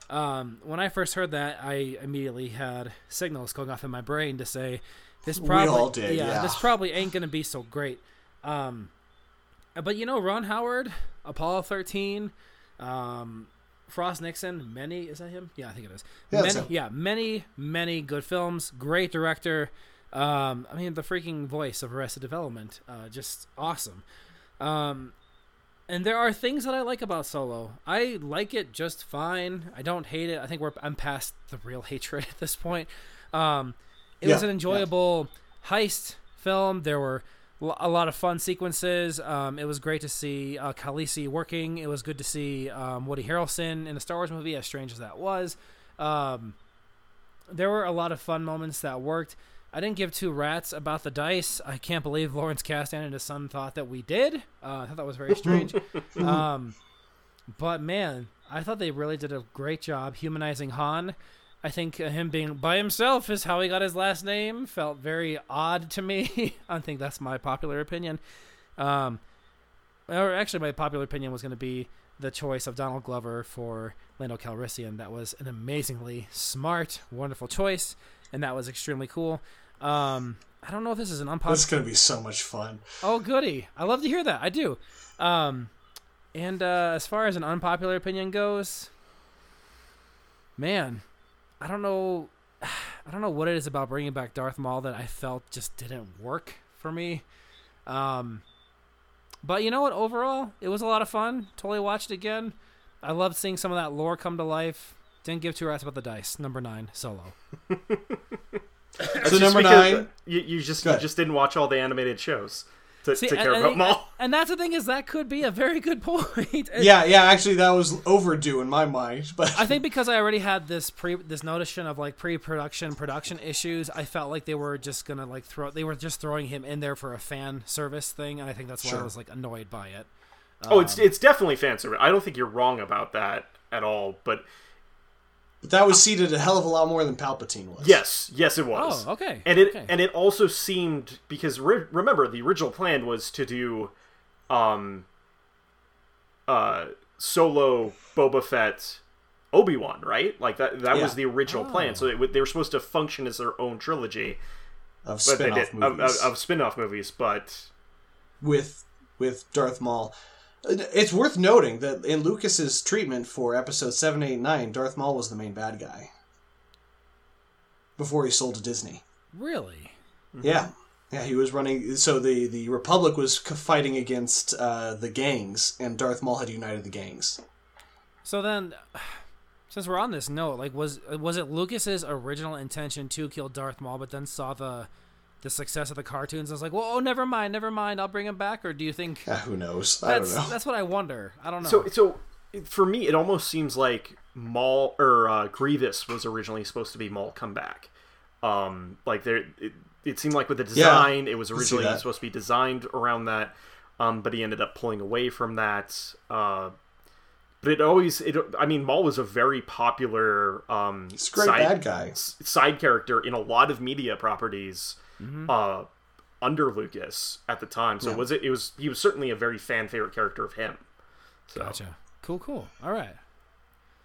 Um, when I first heard that, I immediately had signals going off in my brain to say, "This probably, did, yeah. this probably ain't gonna be so great." Um, but you know, Ron Howard, Apollo thirteen, um, Frost Nixon, many is that him? Yeah, I think it is. Yeah, many, yeah, many, many good films. Great director. Um, I mean, the freaking voice of Arrested Development, uh, just awesome. Um, and there are things that I like about Solo. I like it just fine. I don't hate it. I think we're I'm past the real hatred at this point. Um, it was an enjoyable heist film. There were a lot of fun sequences. Um, it was great to see uh, Khaleesi working. It was good to see um, Woody Harrelson in a Star Wars movie, as strange as that was. Um, there were a lot of fun moments that worked. I didn't give two rats about the dice. I can't believe Lawrence Kasdan and his son thought that we did. Uh, I thought that was very strange. um, but man, I thought they really did a great job humanizing Han. I think him being by himself is how he got his last name. Felt very odd to me. I think that's my popular opinion. Um, or actually, my popular opinion was going to be the choice of Donald Glover for Lando Calrissian. That was an amazingly smart, wonderful choice, and that was extremely cool. Um, I don't know if this is an unpopular. This is gonna be so much fun. Oh, goody! I love to hear that. I do. Um, and uh, as far as an unpopular opinion goes, man, I don't know. I don't know what it is about bringing back Darth Maul that I felt just didn't work for me. Um, but you know what? Overall, it was a lot of fun. Totally watched it again. I loved seeing some of that lore come to life. Didn't give two rats about the dice. Number nine, Solo. So number nine- You, you just you just didn't watch all the animated shows to, See, to care and, about and- Maul. and that's the thing is that could be a very good point. Yeah, yeah. Actually, that was overdue in my mind. But I think because I already had this pre this notion of like pre-production production issues, I felt like they were just gonna like throw they were just throwing him in there for a fan service thing, and I think that's why I was like annoyed by it. oh, it's um, it's definitely fan service. I don't think you're wrong about that at all. But that was seated a hell of a lot more than Palpatine was. yes, yes, it was. Oh, okay, and it okay. and it also seemed because re- remember the original plan was to do um uh solo Boba Fett Obi Wan right like that that was the original plan so it, they were supposed to function as their own trilogy of but spin-off did, of, movies of, of spin-off movies but with with Darth Maul. It's worth noting that in Lucas's treatment for Episode Seven, Eight, Nine, Darth Maul was the main bad guy before he sold to Disney. really. Yeah, yeah, he was running. So the the Republic was fighting against uh, the gangs, and Darth Maul had united the gangs. So then, since we're on this note, like was was it Lucas's original intention to kill Darth Maul, but then saw the the success of the cartoons I was like, well, oh, never mind, never mind, I'll bring him back, or do you think Ah, who knows? I don't that's know. that's what I wonder. I don't know. so so for me it almost seems like Maul or uh, Grievous was originally supposed to be Maul come back um like there it, it seemed like with the design it was originally supposed to be designed around that um but he ended up pulling away from that uh but it always it i mean maul was a very popular um a great side, bad guy. side character in a lot of media properties Mm-hmm. uh under lucas at the time so Yeah. was it it was he was certainly a very fan favorite character of him so gotcha. Cool, cool. All right.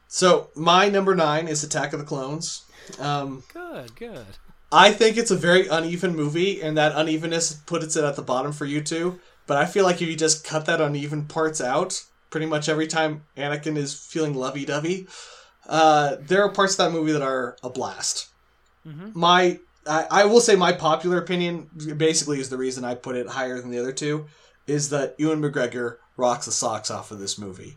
So my number nine is Attack of the Clones. Um, Good, good. I think it's a very uneven movie, and that unevenness puts it at the bottom for you two. But I feel like if you just cut that uneven parts out, pretty much every time Anakin is feeling lovey-dovey, uh, there are parts of that movie that are a blast. My, I, I will say, my popular opinion basically is the reason I put it higher than the other two, is that Ewan McGregor rocks the socks off of this movie.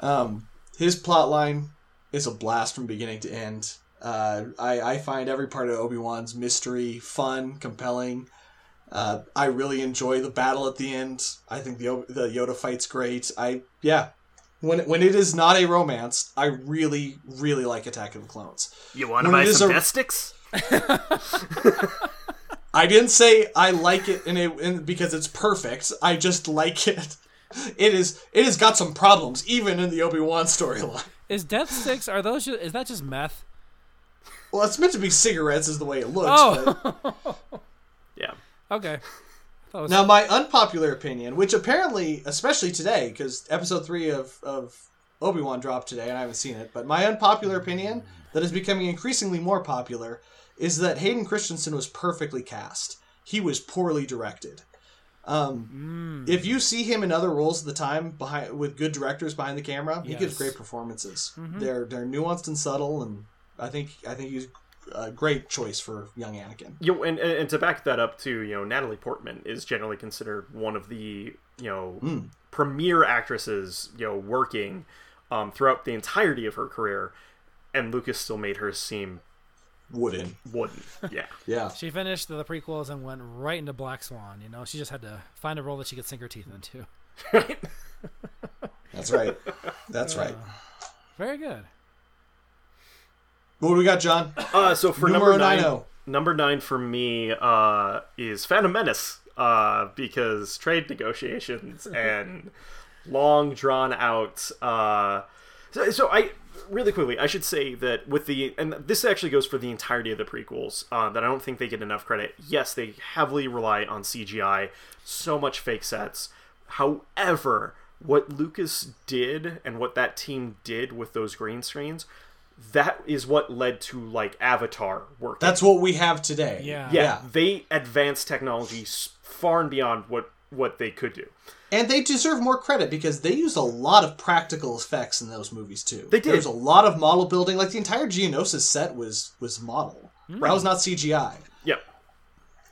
Um, his plot line is a blast from beginning to end. Uh, I, I find every part of Obi Wan's mystery fun, compelling. Uh, I really enjoy the battle at the end. I think the the Yoda fight's great. I yeah, when when it is not a romance, I really really like Attack of the Clones. you want to buy some a- death sticks I didn't say I like it in it in, because it's perfect. I just like it. It is it has got some problems even in the Obi Wan storyline. Is Death Sticks are those? Ju- is that just meth? Well, it's meant to be cigarettes, is the way it looks. Oh. but- Oh, yeah okay. Now, my unpopular opinion, which apparently, especially today, because episode three of, of Obi Wan dropped today and I haven't seen it, but my unpopular opinion that is becoming increasingly more popular is that Hayden Christensen was perfectly cast. He was poorly directed. Um, If you see him in other roles at the time behind with good directors behind the camera, he gives great performances. They're they're nuanced and subtle, and I think I think he's a great choice for young Anakin. you know, and, and and to back that up too, you know, Natalie Portman is generally considered one of the you know premier actresses, you know, working um, throughout the entirety of her career, and Lucas still made her seem wooden. wouldn't. Yeah. Yeah. She finished the prequels and went right into Black Swan. You know, she just had to find a role that she could sink her teeth into. Right that's right. That's right. Very good. What do we got, John? Uh, so for Numero number nine, nine-o. number nine for me uh, is Phantom Menace uh, because trade negotiations and long drawn out. Uh, so, so I really quickly I should say that with the and this actually goes for the entirety of the prequels uh, that I don't think they get enough credit. Yes, they heavily rely on CGI, so much fake sets. However, what Lucas did and what that team did with those green screens that is what led to like Avatar work. That's what we have today. Yeah. yeah, yeah. they advanced technology far and beyond what what they could do. And they deserve more credit because they used a lot of practical effects in those movies too. They did. There was a lot of model building. Like the entire Geonosis set was was model. That was not CGI. Yep.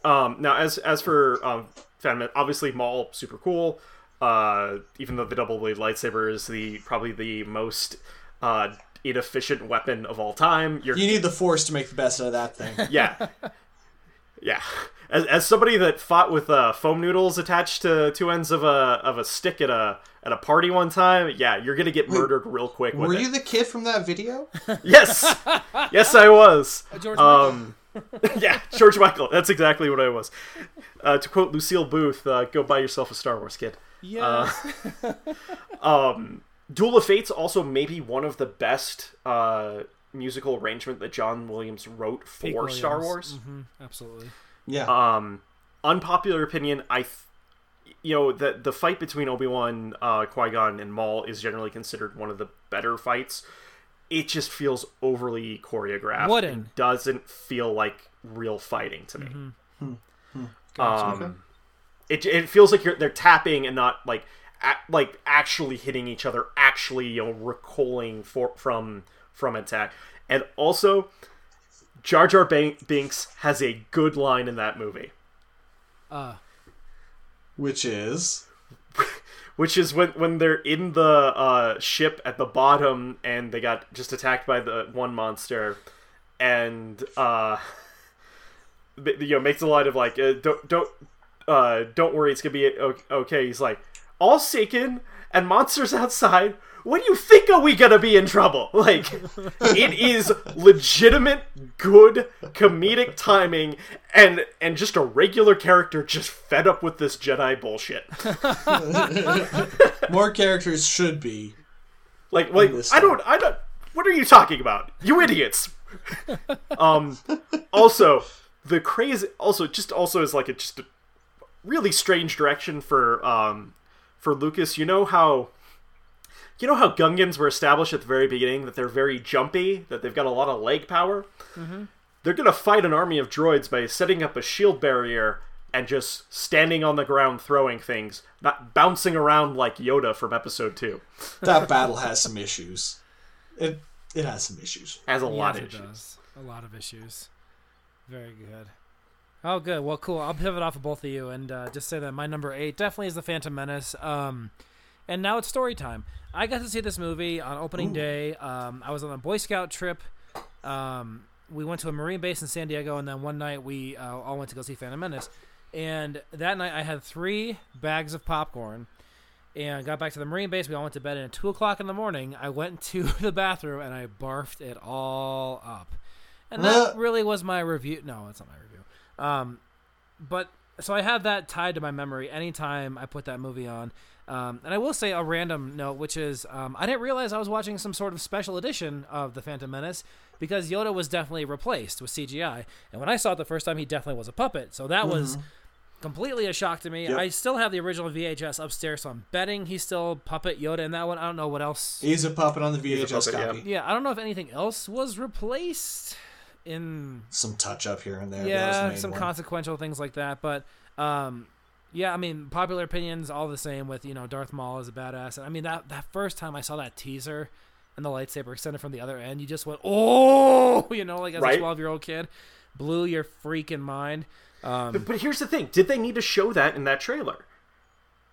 Um, now, as as for um, Phantom, obviously Maul super cool. Uh, even though the double blade lightsaber is the probably the most uh, inefficient weapon of all time, You need the force to make the best out of that thing. yeah, yeah. As, as somebody that fought with uh, foam noodles attached to two ends of a of a stick at a at a party one time, yeah, you're gonna get murdered real quick with Were it. you the kid from that video? Yes, yes, I was. George Um, yeah, George Michael. That's exactly what I was. Uh, to quote Lucille Bluth, uh, "Go buy yourself a Star Wars kid." Yes. Um, Duel of Fates also maybe one of the best uh, musical arrangement that John Williams wrote for Pete Star Williams. Wars. Mhm, absolutely. Yeah. Um, unpopular opinion, I, th- you know, the the fight between Obi Wan, uh, Qui Gon, and Maul is generally considered one of the better fights. It just feels overly choreographed. Wooden. and doesn't feel like real fighting to me. Gotcha. Um, it, it feels like you're they're tapping and not like a, like actually hitting each other, actually you know recoiling for, from from attack. And also, Jar Jar Binks has a good line in that movie, Uh, Which is which is when when they're in the uh, ship at the bottom and they got just attacked by the one monster, and uh, you know makes a line of like uh, don't don't uh, don't worry it's gonna be okay. He's like all shaken and monsters outside. What do you think are we gonna be in trouble? Like it is legitimate good comedic timing and and just a regular character just fed up with this Jedi bullshit. more characters should be. Like, like I don't, I don't. What are you talking about? You idiots. um. Also, the crazy. Also, just also is like a just a really strange direction for um for Lucas. You know how. You know how Gungans were established at the very beginning that they're very jumpy, that they've got a lot of leg power. They're gonna fight an army of droids by setting up a shield barrier and just standing on the ground throwing things, not bouncing around like Yoda from Episode Two. That battle has some issues. It it has some issues. Has a lot of issues. does. A lot of issues. Very good. Oh, good. Well, cool. I'll pivot off of both of you and uh, just say that my number eight definitely is the Phantom Menace. Um, and now it's story time. I got to see this movie on opening day. Um, I was on a Boy Scout trip. Um, we went to a Marine base in San Diego, and then one night we uh, all went to go see Phantom Menace. And that night I had three bags of popcorn and got back to the Marine base. We all went to bed, and at two o'clock in the morning, I went to the bathroom and I barfed it all up. And that really was my review. No, that's not my review. Um, but so I have that tied to my memory anytime I put that movie on. Um, and I will say a random note, which is um, I didn't realize I was watching some sort of special edition of The Phantom Menace because Yoda was definitely replaced with CGI. And when I saw it the first time, he definitely was a puppet. So that was completely a shock to me. Yep. I still have the original VHS upstairs, so I'm betting he's still puppet Yoda in that one. I don't know what else. He's a puppet on the VHS puppet, copy. Yeah, I don't know if anything else was replaced in Some touch up here and there. but the yeah, some one. consequential things like that. But um, yeah, I mean, popular opinions all the same. With you know, Darth Maul is a badass. I mean, that that first time I saw that teaser and the lightsaber extended from the other end, you just went, oh, you know, like as a twelve year old kid, blew your freaking mind. Um, But, but here's the thing: did they need to show that in that trailer?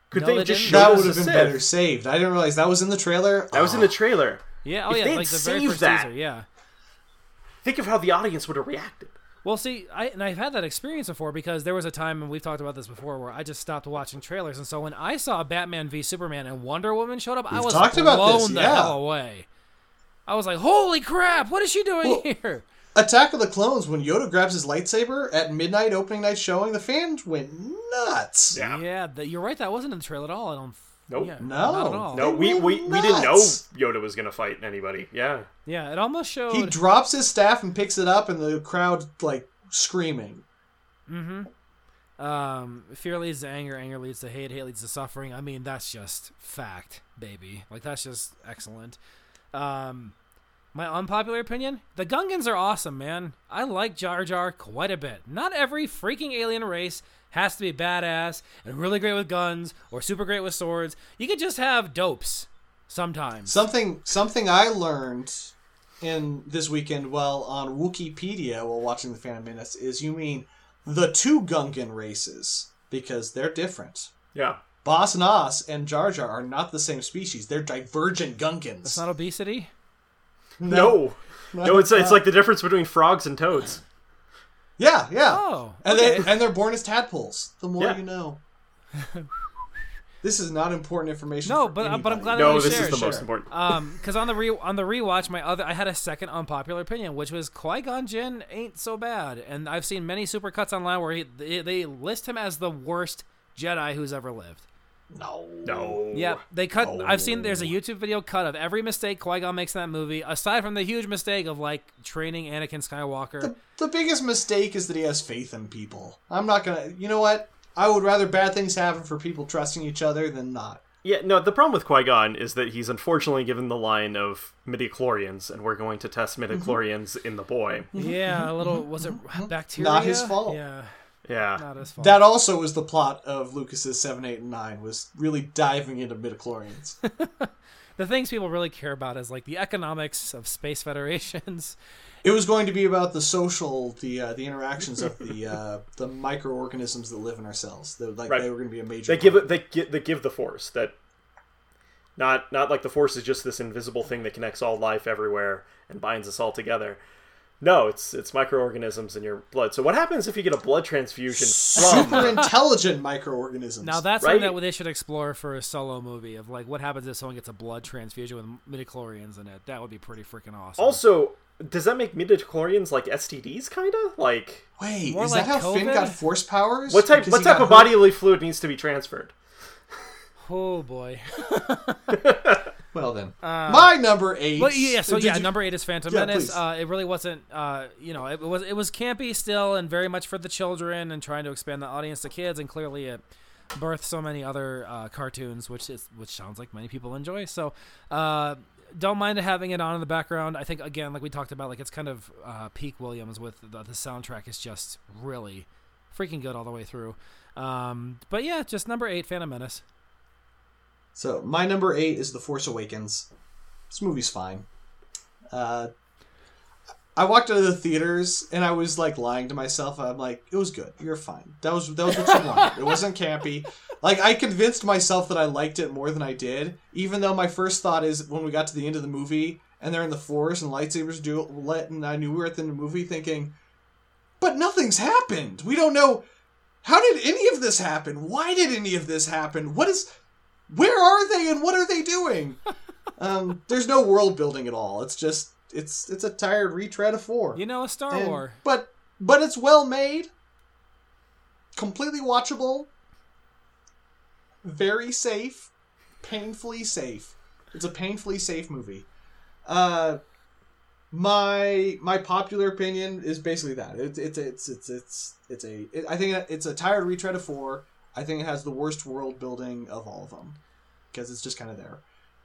Could No, they, they just didn't. show that us would have been Sith? better saved. I didn't realize that was in the trailer. That was in the trailer. yeah, oh If yeah, they'd like the very saved first that- teaser, yeah. think of how the audience would have reacted. Well, see, I and I've had that experience before because there was a time, and we've talked about this before, where I just stopped watching trailers, and so when I saw Batman v Superman and Wonder Woman showed up, I We've was talked blown about this, the yeah. hell away. I was like, "Holy crap! What is she doing Well, here?" Attack of the Clones, when Yoda grabs his lightsaber at midnight opening night showing, the fans went nuts. Yeah. Yeah, the, you're right. That wasn't in the trailer at all. I don't. Nope. Yeah, No. not at all. No, They we, went we, we didn't know. Yoda was going to fight anybody. Yeah. Yeah, it almost showed. He drops his staff and picks it up, and the crowd like screaming. Mhm. Um, fear leads to anger, anger leads to hate, hate leads to suffering. I mean, that's just fact, baby. Like that's just excellent. Um, my unpopular opinion: the Gungans are awesome, man. I like Jar Jar quite a bit. Not every freaking alien race has to be badass and really great with guns or super great with swords. You could just have dopes sometimes. Something something I learned in this weekend while on Wikipedia while watching the Phantom Menace is you mean the two Gungan races because they're different. Yeah. Boss Nass and Jar Jar are not the same species. They're divergent Gungans. It's not obesity. No. No, it's, it's like the difference between frogs and toads. Yeah, yeah. Oh, and okay. they and they're born as tadpoles. The more Yeah. you know. this is not important information. No, for but- uh, but I'm anybody. glad No, we this share, is the share. most important. Um, because on the re on the rewatch, my other I had a second unpopular opinion, which was Qui Gon Jinn ain't so bad, and I've seen many supercuts online where he, they, they list him as the worst Jedi who's ever lived. No. No. Yeah, they cut. Oh. I've seen there's a YouTube video cut of every mistake Qui Gon makes in that movie, aside from the huge mistake of like training Anakin Skywalker. The, the biggest mistake is that he has faith in people. I'm not gonna. You know what? I would rather bad things happen for people trusting each other than not. Yeah, no, the problem with Qui Gon is that he's unfortunately given the line of midichlorians, and we're going to test midichlorians mm-hmm. in the boy. yeah, a little mm-hmm. was it mm-hmm. bacteria? Not his fault. Yeah, Yeah. not his fault. That also was the plot of Lucas's seven, eight, and nine. Was really diving into midichlorians. the things people really care about is like the economics of space federations. it was going to be about the social, the uh, the interactions of the uh, the microorganisms that live in our cells. That like Right. they were going to be a major. They give it. They give. They give the force that. Not not like the force is just this invisible thing that connects all life everywhere and binds us all together. No, it's it's microorganisms in your blood. So what happens if you get a blood transfusion from? super intelligent microorganisms. Now that's Right? something that they should explore for a solo movie of like what happens if someone gets a blood transfusion with midichlorians in it. That would be pretty freaking awesome. Also, does that make midichlorians like STDs? Kind of like wait, More is like that how Finn got force powers? what type? Because What type of hurt? bodily fluid needs to be transferred? oh boy. Well then, my number eight. But yeah, so yeah, you- number eight is Phantom Yeah, Menace. Uh, it really wasn't, uh, you know, it was it was campy still and very much for the children and trying to expand the audience to kids. And clearly, it birthed so many other uh, cartoons, which is which sounds like many people enjoy. So. Uh, don't mind having it on in the background. I think again, like we talked about, like it's kind of uh, peak Williams with the, the soundtrack is just really freaking good all the way through. Um, but yeah, just number eight, Phantom Menace. So my number eight is The Force Awakens. This movie's fine. Uh, I walked out of the theaters and I was like lying to myself. I'm like, it was good. You're fine. That was that was what you wanted. It wasn't campy. Like I convinced myself that I liked it more than I did, even though my first thought is when we got to the end of the movie and they're in the forest and lightsabers do let and I knew we were at the end of the movie thinking, but nothing's happened. We don't know how did any of this happen? Why did any of this happen? What is where are they and what are they doing? um, there's no world building at all. It's just it's it's a tired retread of four. You know, a Star And- War. But but it's well made, completely watchable, very safe, painfully safe. It's a painfully safe movie. Uh, my my popular opinion is basically that it's it's it's it's it's it's a it, I think it's a tired retread of four. I think it has the worst world building of all of them because it's just kind of there.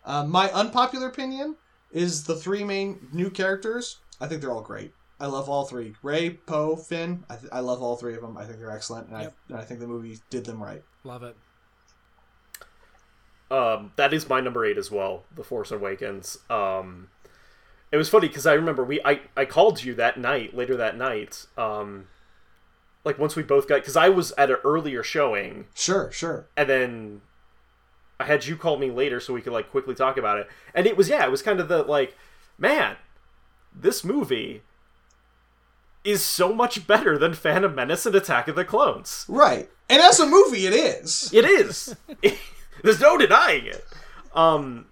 Uh, my unpopular opinion is the three main new characters. I think they're all great. I love all three: Rey, Poe, Finn. I, th- I love all three of them. I think they're excellent, and, Yep. I, and I think the movie did them right. Love it. Um, that is my number eight as well. The Force Awakens. Um, it was funny because I remember we I, I called you that night later that night. Um, like once we both got because I was at an earlier showing Sure, sure. and then I had you call me later so we could like quickly talk about it. And it was yeah, it was kind of the like, man, this movie is so much better than Phantom Menace and Attack of the Clones. Right. And as a movie, it is. It is. There's no denying it. Um,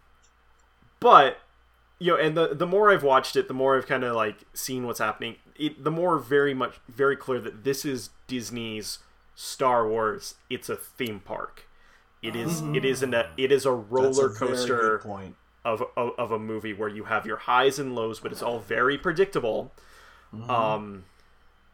but you know, and the the more I've watched it, the more I've kind of like seen what's happening. It, the more very much very clear that this is Disney's Star Wars. It's a theme park. It is. It isn't a. It is a That's a roller coaster point. of, of of a movie where you have your highs and lows, but it's all very predictable. Um,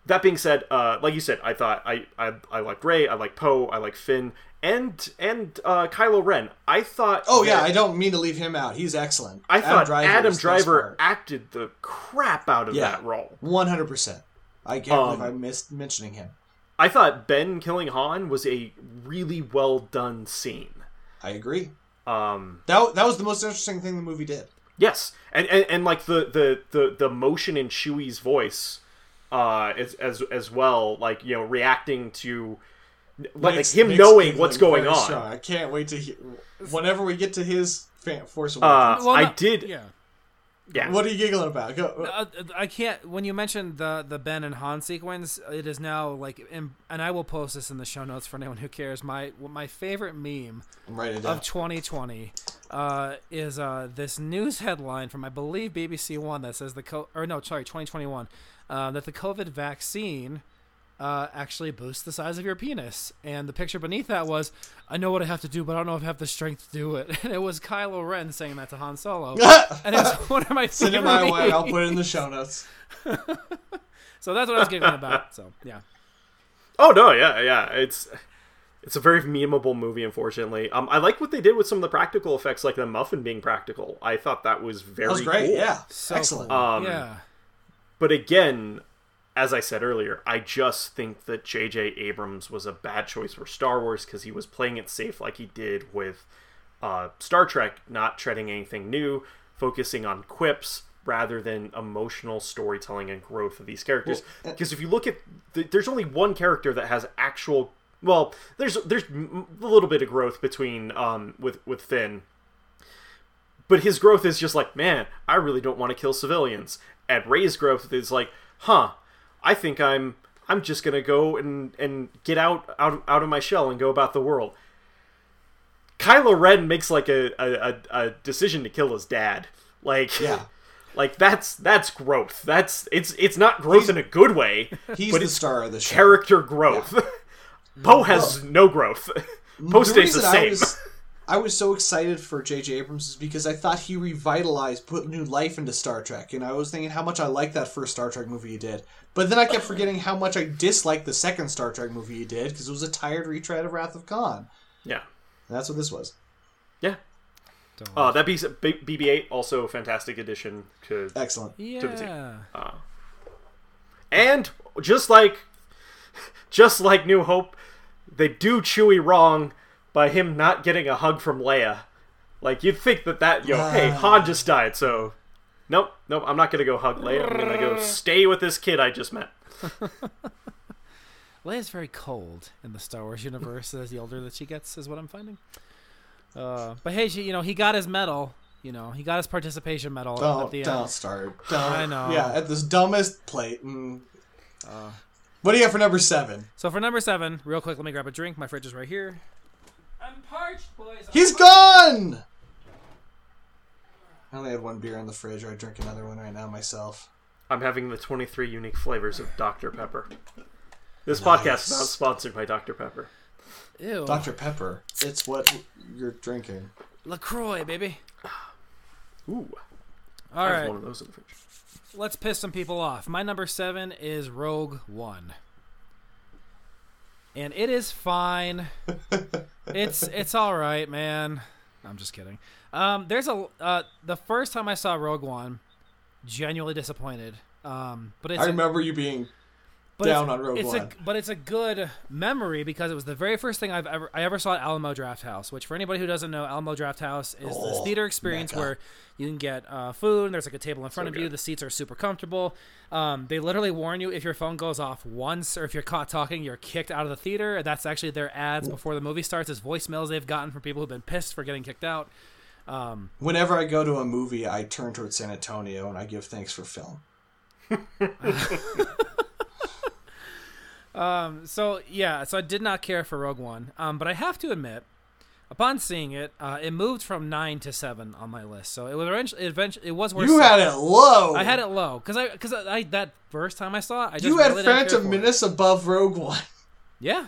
that being said, uh, like you said, I thought I I, I like Rey, I like Poe, I like Finn, and and uh, Kylo Ren. I thought. Oh yeah, I don't mean to leave him out. He's excellent. I thought Adam was the best Driver acted the crap out of Yeah. that role. One hundred percent. I can't Um, believe I missed mentioning him. I thought Ben killing Han was a really well done scene. I agree. Um, That that was the most interesting thing the movie did. Yes, and and, and like the, the the the motion in Chewie's voice, uh, as as as well, like you know, reacting to like, Makes- him makes knowing giggling what's going on. strong. I can't wait to hear. Whenever we get to his fan, Force Uh, Well, I no- did. Yeah. Yeah. what are you giggling about? Go. Uh, I can't. When you mentioned the the Ben and Han sequence, it is now like, in, and I will post this in the show notes for anyone who cares. My my favorite meme Write it down. of 2020 uh, is uh, this news headline from I believe BBC One that says the co- or no sorry 2021 uh, that the COVID vaccine uh, actually boosts the size of your penis, and the picture beneath that was I know what I have to do, but I don't know if I have the strength to do it. And it was Kylo Ren saying that to Han Solo, and it's one of my Send it my way. I'll put it in the show notes. So that's what I was giggling about. So yeah. Oh no, yeah, yeah. It's it's a very memeable movie, unfortunately. Um, I like what they did with some of the practical effects, like the muffin being practical. I thought that was very That was great. cool. Yeah, So excellent. Um, yeah. But again, as I said earlier, I just think that J.J. Abrams was a bad choice for Star Wars because he was playing it safe like he did with uh, Star Trek, not treading anything new, focusing on quips rather than emotional storytelling and growth of these characters. Because if you look at, the, there's only one character that has actual. Well, there's there's a little bit of growth between um, with with Finn, but his growth is just like, man, I really don't want to kill civilians. Rey's growth is like, huh, I think I'm I'm just gonna go and and get out out out of my shell and go about the world. Kylo Ren makes like a a, a, decision to kill his dad. Like Yeah. like that's that's growth. That's it's it's not growth in a good way, He's but the star of the show. character growth. Poe has no growth. Poe stays the reason I same. was, I was so excited for J.J. Abrams is because I thought he revitalized, put new life into Star Trek, and I was thinking how much I liked that first Star Trek movie he did. But then I kept forgetting how much I disliked the second Star Trek movie he did because it was a tired retread of Wrath of Khan. yeah. And that's what this was. Yeah. Uh, that beats BB-8 also a fantastic addition to Excellent. to the team. Yeah. And just like just like New Hope, they do Chewie wrong by him not getting a hug from Leia. Like you'd think that that yo, hey, Han just died, so nope, nope, I'm not gonna go hug Leia. I'm gonna go stay with this kid I just met. Leia's very cold in the Star Wars universe as the older that she gets, is what I'm finding. Uh, but hey, she, you know, he got his medal. You know, he got his participation medal at Don't, the don't end. start. Don't. I know. Yeah, at this dumbest plate. Mm. what do you have for number seven? So for number seven, real quick, let me grab a drink. My fridge is right here. I'm parched, boys. He's gone! I only had one beer in the fridge. or I drink another one right now myself. I'm having the 23 unique flavors of Dr. Pepper. This podcast is not sponsored by Dr. Pepper. Ew. Dr. Pepper. It's what you're drinking. Lacroix, baby. Ooh, All I have right, one of those in the fridge. let's piss some people off. My number seven is Rogue One, and it is fine. it's it's all right, man. I'm just kidding. Um, there's a uh, the first time I saw Rogue One, genuinely disappointed. Um, but it's I a- remember you being but down it's, on One. A, but it's a good memory because it was the very first thing I've ever I ever saw at Alamo Drafthouse. Which for anybody who doesn't know, Alamo Drafthouse is this Oh, theater experience where you can get uh, food. and There's like a table in front of you. The seats are super comfortable. Um, they literally warn you if your phone goes off once or if you're caught talking, you're kicked out of the theater. That's actually their ads before the movie starts. Is voicemails they've gotten from people who've been pissed for getting kicked out. Um, Whenever I go to a movie, I turn towards San Antonio and I give thanks for film. Um, so yeah, so I did not care for Rogue One, um, but I have to admit, upon seeing it, uh, it moved from nine to seven on my list. So it was eventually, eventually it was worth. You had it low. I had it low because I because I, I that first time I saw it, I just You had really Phantom. Menace above Rogue One. Yeah,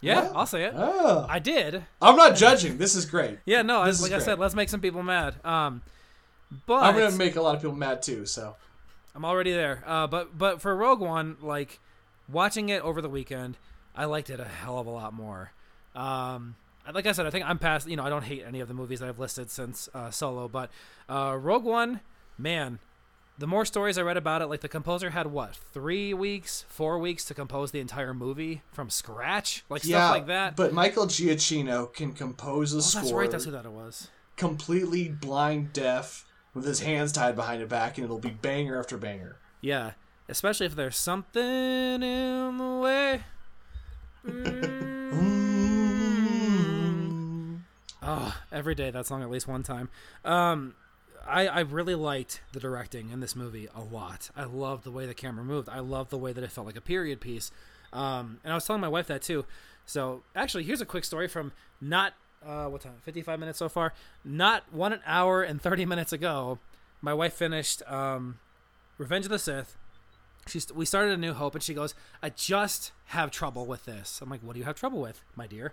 yeah, Yeah. I'll say it. Oh. I did. I'm not judging. This is great. Yeah, no, I, like I great. said, let's make some people mad. Um, but I'm gonna make a lot of people mad too. So I'm already there. Uh, but but for Rogue One, like watching it over the weekend, I liked it a hell of a lot more. Um, like I said, I think I'm past. You know, I don't hate any of the movies that I've listed since uh, Solo, but uh, Rogue One, man. The more stories I read about it, like the composer had what three weeks, four weeks to compose the entire movie from scratch, like yeah, stuff like that. But Michael Giacchino can compose a oh, score that's right. That's who that it was. completely blind deaf with his hands tied behind his back, and it'll be banger after banger. Yeah, especially if there's something in the way. Mm. Oh, every day that song at least one time. Um, I I really liked the directing in this movie a lot. I loved the way the camera moved. I loved the way that it felt like a period piece. Um, and I was telling my wife that too. So actually, here's a quick story from not uh, what time? 55 minutes so far. Not one hour and 30 minutes ago. My wife finished um, Revenge of the Sith. She's, we started a new hope and she goes i just have trouble with this. I'm like what do you have trouble with my dear?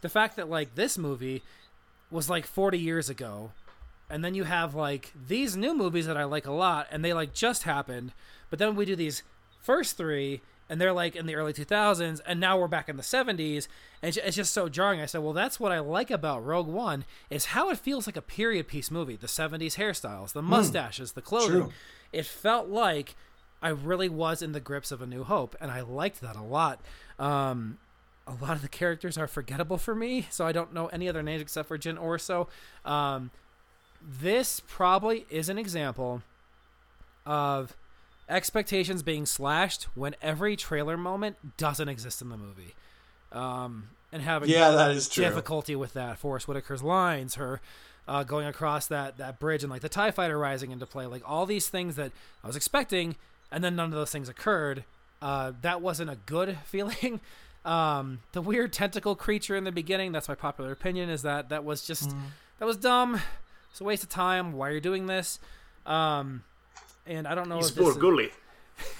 The fact that like this movie was like 40 years ago and then you have like these new movies that i like a lot and they like just happened but then we do these first three and they're like in the early 2000s and now we're back in the 70s and it's- just so jarring. I said well that's what i like about rogue one is how it feels like a period piece movie. The 70s hairstyles the hmm. mustaches the clothing. True. it felt like I really was in the grips of A New Hope, and I liked that a lot. Um, a lot of the characters are forgettable for me, so I don't know any other names except for Jyn Orso. Um, this probably is an example of expectations being slashed when every trailer moment doesn't exist in the movie. Um, and having Yeah, that is true. difficulty with that. Forest Whitaker's lines, her uh, going across that that bridge, and like the Tie Fighter rising into play, like all these things that I was expecting, and then none of those things occurred. Uh, that wasn't a good feeling. Um, the weird tentacle creature in the beginning, that's my popular opinion, is that that was just that was dumb. It's a waste of time. Why are you doing this? Um, and I don't know He's if this is- Bulgurli.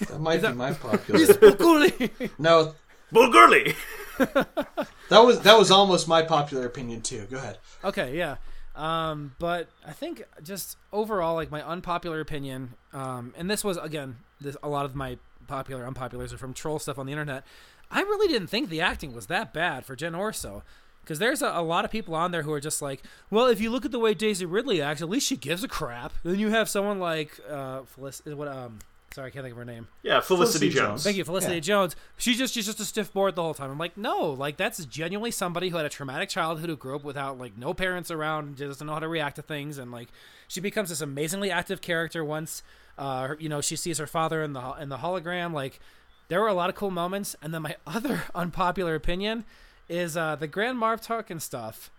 That might be my popular. Bulgurli. no, Bulgurli! that was that was almost my popular opinion too. Go ahead. Okay, yeah. Um, but I think just overall, like my unpopular opinion, um, and this was again, this, a lot of my popular unpopulars are from troll stuff on the internet. I really didn't think the acting was that bad for Jen Orso, because there's a, a lot of people on there who are just like, well, if you look at the way Daisy Ridley acts, at least she gives a crap. Then you have someone like uh, Felicity, what um, sorry, I can't think of her name. Yeah, Felicity, Felicity Jones. Jones. Thank you, Felicity Yeah. Jones. She's just she's just a stiff board the whole time. I'm like, no, like that's genuinely somebody who had a traumatic childhood who grew up without like no parents around, and doesn't know how to react to things, and like she becomes this amazingly active character once, uh, her, you know, she sees her father in the in the hologram. Like, there were a lot of cool moments. And then my other unpopular opinion is uh, the Grand Moff Tarkin stuff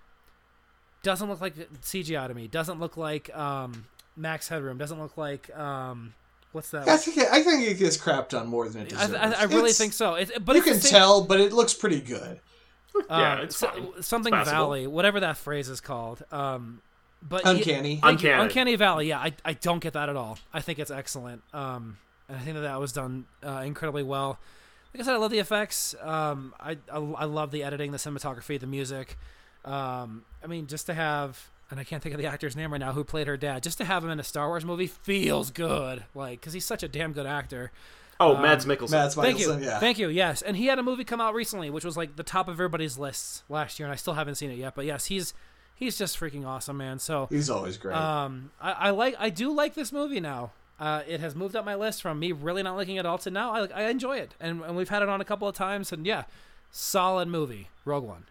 doesn't look like CGI to me. Doesn't look like um, Max Headroom. Doesn't look like um, what's that? I think it, I think it gets crapped on more than it I, deserves. I, I really It's- think so. It, but You can same- tell, but it looks pretty good. Yeah, uh, it's so- fine. something It's. Valley, whatever that phrase is called. Um, but Uncanny. you. Uncanny. Uncanny Valley. Yeah, I, I don't get that at all. I think it's excellent. Um, and I think that that was done uh, incredibly well. Like I said, I love the effects. Um, I, I I love the editing, the cinematography, the music. Um, I mean, just to have, and I can't think of the actor's name right now who played her dad. Just to have him in a Star Wars movie feels good. Like, because he's such a damn good actor. Oh, Mads Mikkelsen. Mads Thank you. Yeah. Thank you. Yes, and he had a movie come out recently, which was like the top of everybody's lists last year, and I still haven't seen it yet. But yes, he's he's just freaking awesome, man. So He's always great. um, I, I like I do like this movie now. Uh, it has moved up my list from me really not liking it all to now I, I enjoy it, and, and we've had it on a couple of times, and yeah, solid movie. Rogue One.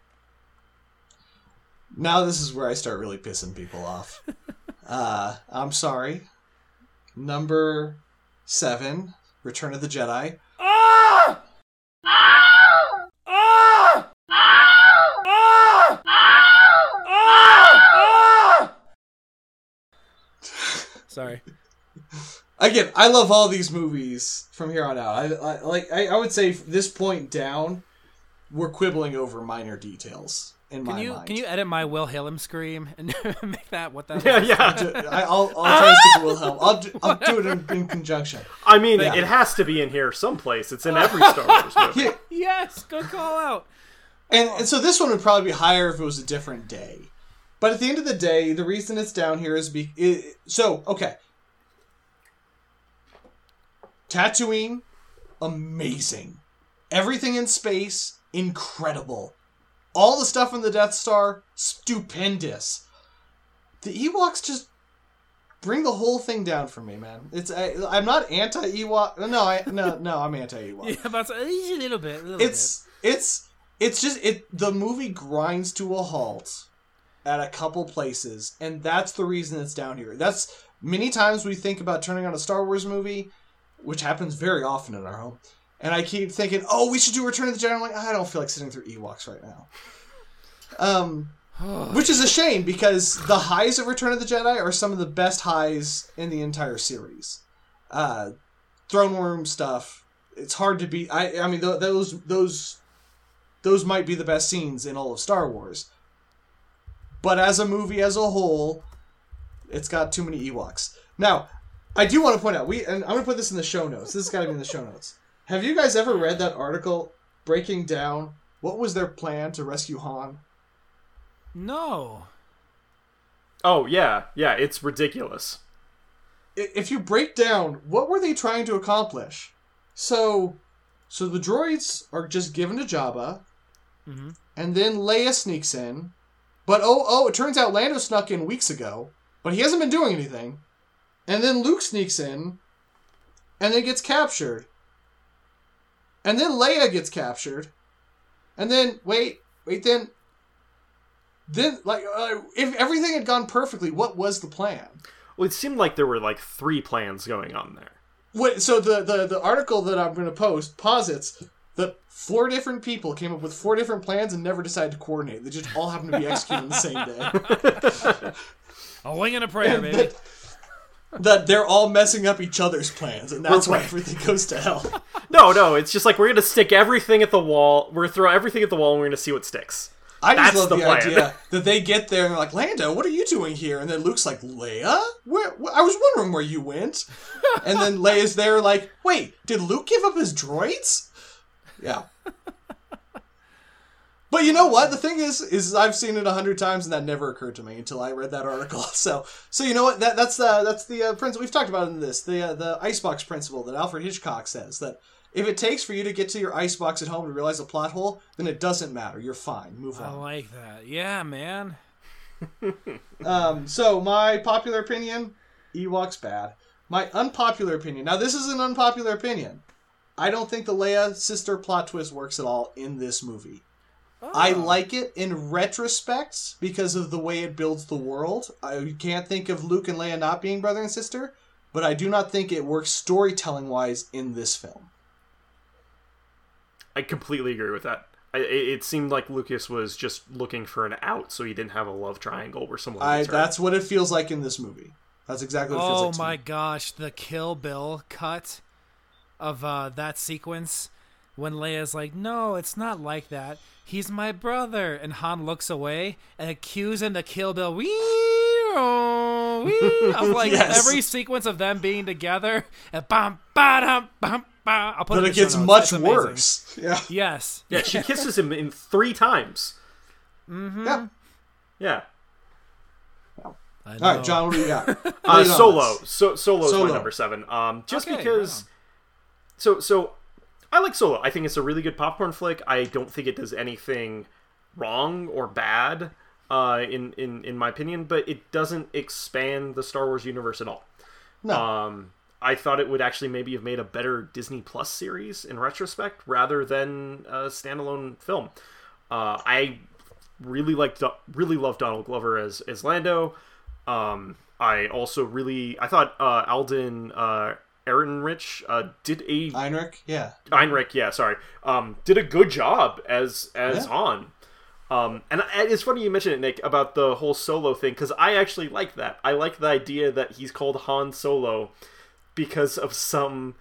Now this is where I start really pissing people off. uh, I'm sorry. Number seven, Return of the Jedi. Sorry. again, I love all these movies from here on out. I, I like. I, I would say this point down, we're quibbling over minor details in Can my you mind. can you edit my Will Wilhelm scream and make that what that? Yeah, was? yeah. I, I'll, I'll try to stick to Wilhelm. I'll do, I'll do it in, in conjunction. I mean, Yeah. it has to be in here someplace. It's in every Star Wars movie. Yeah, Yes, good call out. And, and so this one would probably be higher if it was a different day. But at the end of the day, the reason it's down here is be it, so okay. Tatooine, amazing. Everything in space, incredible. All the stuff in the Death Star, stupendous. The Ewoks just bring the whole thing down for me, man. It's I, I'm not anti Ewok. No, I no no I'm anti Ewok Yeah, about a little bit. A little it's it's it's just it the movie grinds to a halt at a couple places and that's the reason it's down here that's many times we think about turning on a star wars movie which happens very often in our home and i keep thinking oh we should do return of the jedi i'm like i don't feel like sitting through ewoks right now um which is a shame because the highs of Return of the Jedi are some of the best highs in the entire series. Uh, throne room stuff. It's hard to beat. I I mean th- those those those might be the best scenes in all of Star Wars. But as a movie as a whole, it's got too many Ewoks. Now, I do want to point out we and I'm gonna put this in the show notes. This has got to be in the show notes. Have you guys ever read that article breaking down what was their plan to rescue Han? no. Oh yeah, yeah. It's ridiculous. if you break down what were they trying to accomplish so so the droids are just given to jabba Mhm. and then leia sneaks in but oh oh it turns out lando snuck in weeks ago but he hasn't been doing anything and then luke sneaks in and then gets captured and then leia gets captured and then wait wait then then like uh, if everything had gone perfectly what was the plan Well, it seemed like there were like three plans going on there. What, so the, the the article that I'm going to post posits that four different people came up with four different plans and never decided to coordinate. They just all happened to be executed on the same day. A wing and a prayer, baby. that, that they're all messing up each other's plans, and that's why everything goes to hell. No, no. It's just like we're gonna stick everything at the wall. We're gonna throw everything at the wall, and we're gonna see what sticks. I just That's love the the, idea that they get there and they're like, Lando, what are you doing here? And then Luke's like, Leia? Where, wh- I was wondering where you went. and then Leia's there like, wait, did Luke give up his droids? Yeah. But you know what? The thing is, is I've seen it a hundred times, and that never occurred to me until I read that article. So, so you know what? That that's the that's the uh, principle we've talked about in this the uh, the icebox principle that Alfred Hitchcock says that if it takes for you to get to your icebox at home to realize a plot hole, then it doesn't matter. You're fine. Move on. I like that. Yeah, man. Um, so my popular opinion, Ewoks bad. My unpopular opinion. Now this is an unpopular opinion. I don't think the Leia sister plot twist works at all in this movie. I Oh. like it in retrospect because of the way it builds the world. I can't think of Luke and Leia not being brother and sister, but I do not think it works storytelling wise in this film. I completely agree with that. I, it, it seemed like Lucas was just looking for an out, so he didn't have a love triangle where someone. I that's what it feels like in this movie. That's exactly what it feels Oh like. to my me. gosh, the Kill Bill cut of uh, that sequence when Leia's like, "No, it's not like that. He's my brother," and Han looks away and it cues into Kill Bill. Wee, wee. I'm like Yes. every sequence of them being together and bam, ba dum, bam, ba. I'll put But in it the gets notes. much It's worse. Yeah. Yes. Yeah, she kisses him in three times. Yeah. Yeah. I All right. John, what do you got? Uh, Lay it on Solo. us. So Solo's Solo. my number seven. Um, just Okay, because. right So so, I like Solo. I think it's a really good popcorn flick. I don't think it does anything wrong or bad, uh, in in in my opinion. But it doesn't expand the Star Wars universe at all. No. Um, I thought it would actually maybe have made a better Disney Plus series in retrospect rather than a standalone film. Uh, I really liked really loved Donald Glover as as Lando. Um, I also really I thought uh, Alden uh, Ehrenreich uh, did a Heinrich, yeah. Heinrich, yeah, sorry, um, did a good job as as Yeah. Han. Um, and it's funny you mentioned it, Nick, about the whole Solo thing because I actually like that. I like the idea that he's called Han Solo because of some,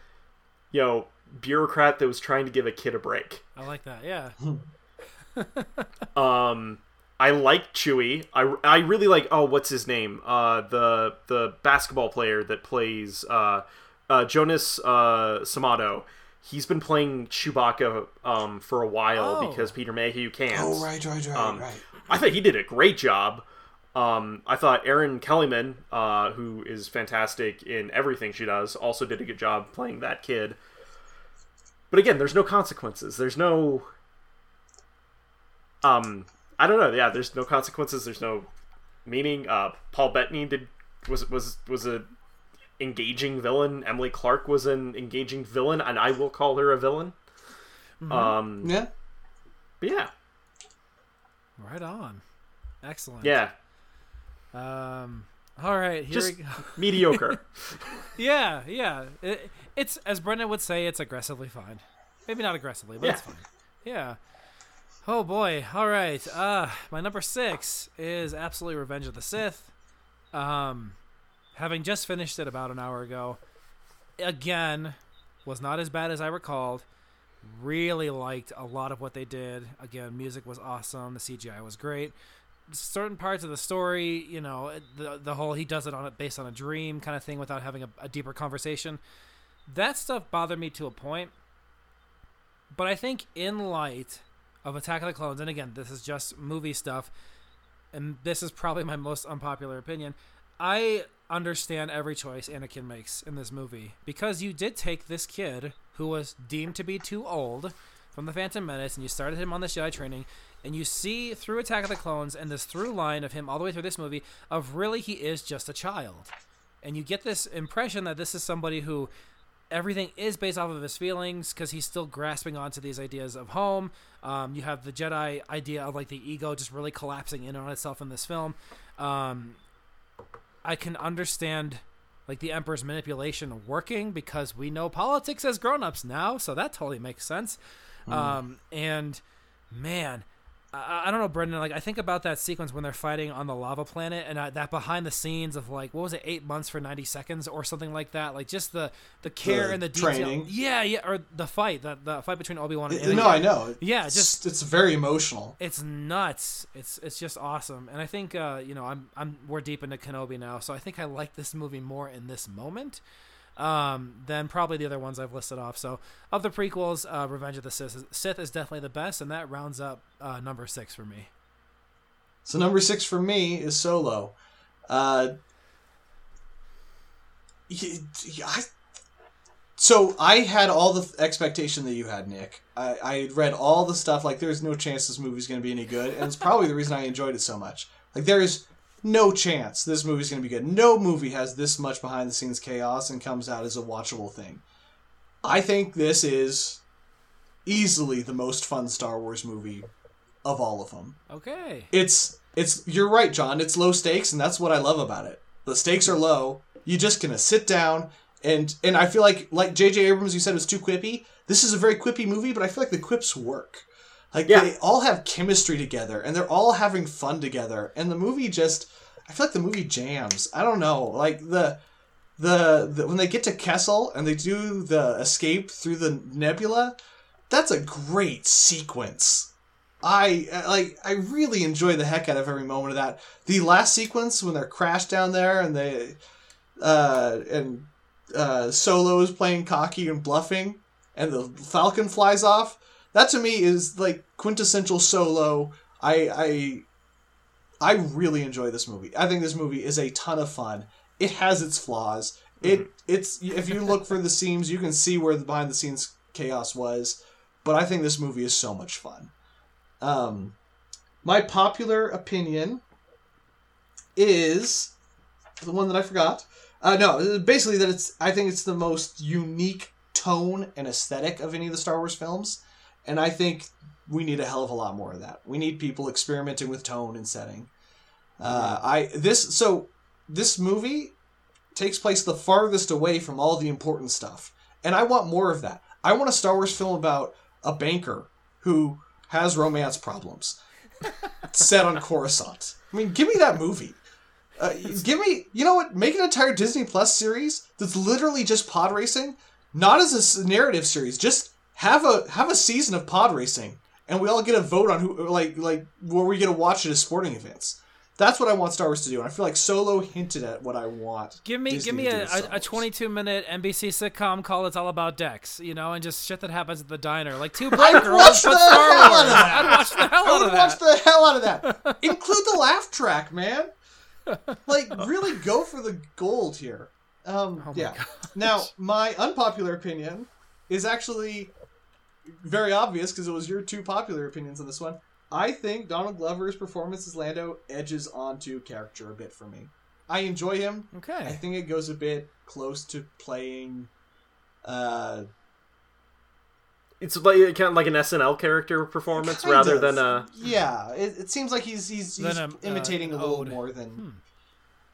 you know, bureaucrat that was trying to give a kid a break. I like that. Yeah. Um, I like Chewie. I, I really like oh what's his name? Uh, the the basketball player that plays uh, uh Jonas uh Samato. He's been playing Chewbacca um for a while Oh. because Peter Mayhew can't. Oh, right, right, right, Um, right. I think he did a great job. Um, I thought Erin Kellyman, uh, who is fantastic in everything she does, also did a good job playing that kid. But again, there's no consequences. There's no. Um, I don't know. Yeah, there's no consequences. There's no meaning. Uh, Paul Bettany did was was was a engaging villain. Emily Clarke was an engaging villain, and I will call her a villain. Um, Yeah. but yeah, Right on. Excellent. yeah, Um. All right. Here Just- we go. mediocre. Yeah. Yeah. It, it's as Brendan would say, it's aggressively fine. Maybe not aggressively, but it's fine. Yeah. Oh boy. All right. Uh, my number six is absolutely Revenge of the Sith. Um, having just finished it about an hour ago, again, was not as bad as I recalled. Really liked a lot of what they did. Again, music was awesome. The CGI was great. Certain parts of the story, you know, the the whole he does it on it based on a dream kind of thing without having a, a deeper conversation. That stuff bothered me to a point. But I think in light of Attack of the Clones, and again, this is just movie stuff, and this is probably my most unpopular opinion. I understand every choice Anakin makes in this movie because you did take this kid who was deemed to be too old from the Phantom Menace and you started him on the Jedi training and you see through Attack of the Clones and this through line of him all the way through this movie of really he is just a child. And you get this impression that this is somebody who everything is based off of his feelings because he's still grasping onto these ideas of home. Um, you have the Jedi idea of like the ego just really collapsing in on itself in this film. Um, I can understand like the Emperor's manipulation working because we know politics as grown-ups now, so that totally makes sense. Um, and man, I, I don't know, Brendan. Like I think about that sequence when they're fighting on the lava planet, and uh, that behind the scenes of like what was it, eight months for ninety seconds or something like that. Like just the the care The and the detail. training. Yeah, yeah, or the fight, the the fight between Obi Wan and Anakin. No, I know. Yeah, It's just- it's very emotional. it's nuts. It's it's just awesome, and I think uh, you know I'm I'm we're deep into Kenobi now, so I think I like this movie more in this moment um, than probably the other ones I've listed off. So of the prequels, uh, Revenge of the Sith is, Sith is definitely the best, and that rounds up uh, number six for me. So number six for me is Solo. Uh, I, so I had all the expectation that you had, Nick. I, I had read all the stuff. Like, there's no chance this movie's going to be any good, and it's probably the reason I enjoyed it so much. Like, there is no chance this movie's going to be good. No movie has this much behind the scenes chaos and comes out as a watchable thing. I think this is easily the most fun Star Wars movie of all of them Okay. it's it's you're right john it's low stakes and that's what i love about it the stakes are low you just gonna sit down and and i feel like like jj abrams you said was too quippy this is a very quippy movie but i feel like the quips work like Yeah. they all have chemistry together and they're all having fun together and the movie just i feel like the movie jams i don't know like the the, the when they get to kessel and they do the escape through the nebula that's a great sequence I like. I really enjoy the heck out of every moment of that. The last sequence when they're crashed down there and they, uh, and uh, Solo is playing cocky and bluffing, and the Falcon flies off. That to me is like quintessential Solo. I I I really enjoy this movie. I think this movie is a ton of fun. It has its flaws. It it's if you look for the seams, you can see where the behind the scenes chaos was. But I think this movie is so much fun. Um, my popular opinion is the one that I forgot. Uh, no, basically that it's. I think it's the most unique tone and aesthetic of any of the Star Wars films, and I think we need a hell of a lot more of that. We need people experimenting with tone and setting. Uh, I this so this movie takes place the farthest away from all the important stuff, and I want more of that. I want a Star Wars film about a banker who has romance problems set on Coruscant. I mean, give me that movie. Uh, give me, you know what? Make an entire Disney Plus series that's literally just pod racing, not as a narrative series. Just have a have a season of pod racing, and we all get a vote on who, like, like where we get to watch it as sporting events. That's what I want Star Wars to do, and I feel like Solo hinted at what I want. Give me, Disney give me a, a, a 22 minute NBC sitcom called "It's All About Dex," you know, and just shit that happens at the diner, like two black girls watch the Star hell Wars. out of that. I'd watch the hell I out would of watch that. the hell out of that. Include the laugh track, man. Like, really go for the gold here. Um, Oh yeah. gosh. Now, my unpopular opinion is actually very obvious because it was your two popular opinions on this one. I think Donald Glover's performance as Lando edges onto character a bit for me. I enjoy him. Okay. I think it goes a bit close to playing. Uh, It's like kind of like an SNL character performance kind rather of. than a. Yeah, it, it seems like he's he's, he's Than a, uh, imitating a little ode. more than.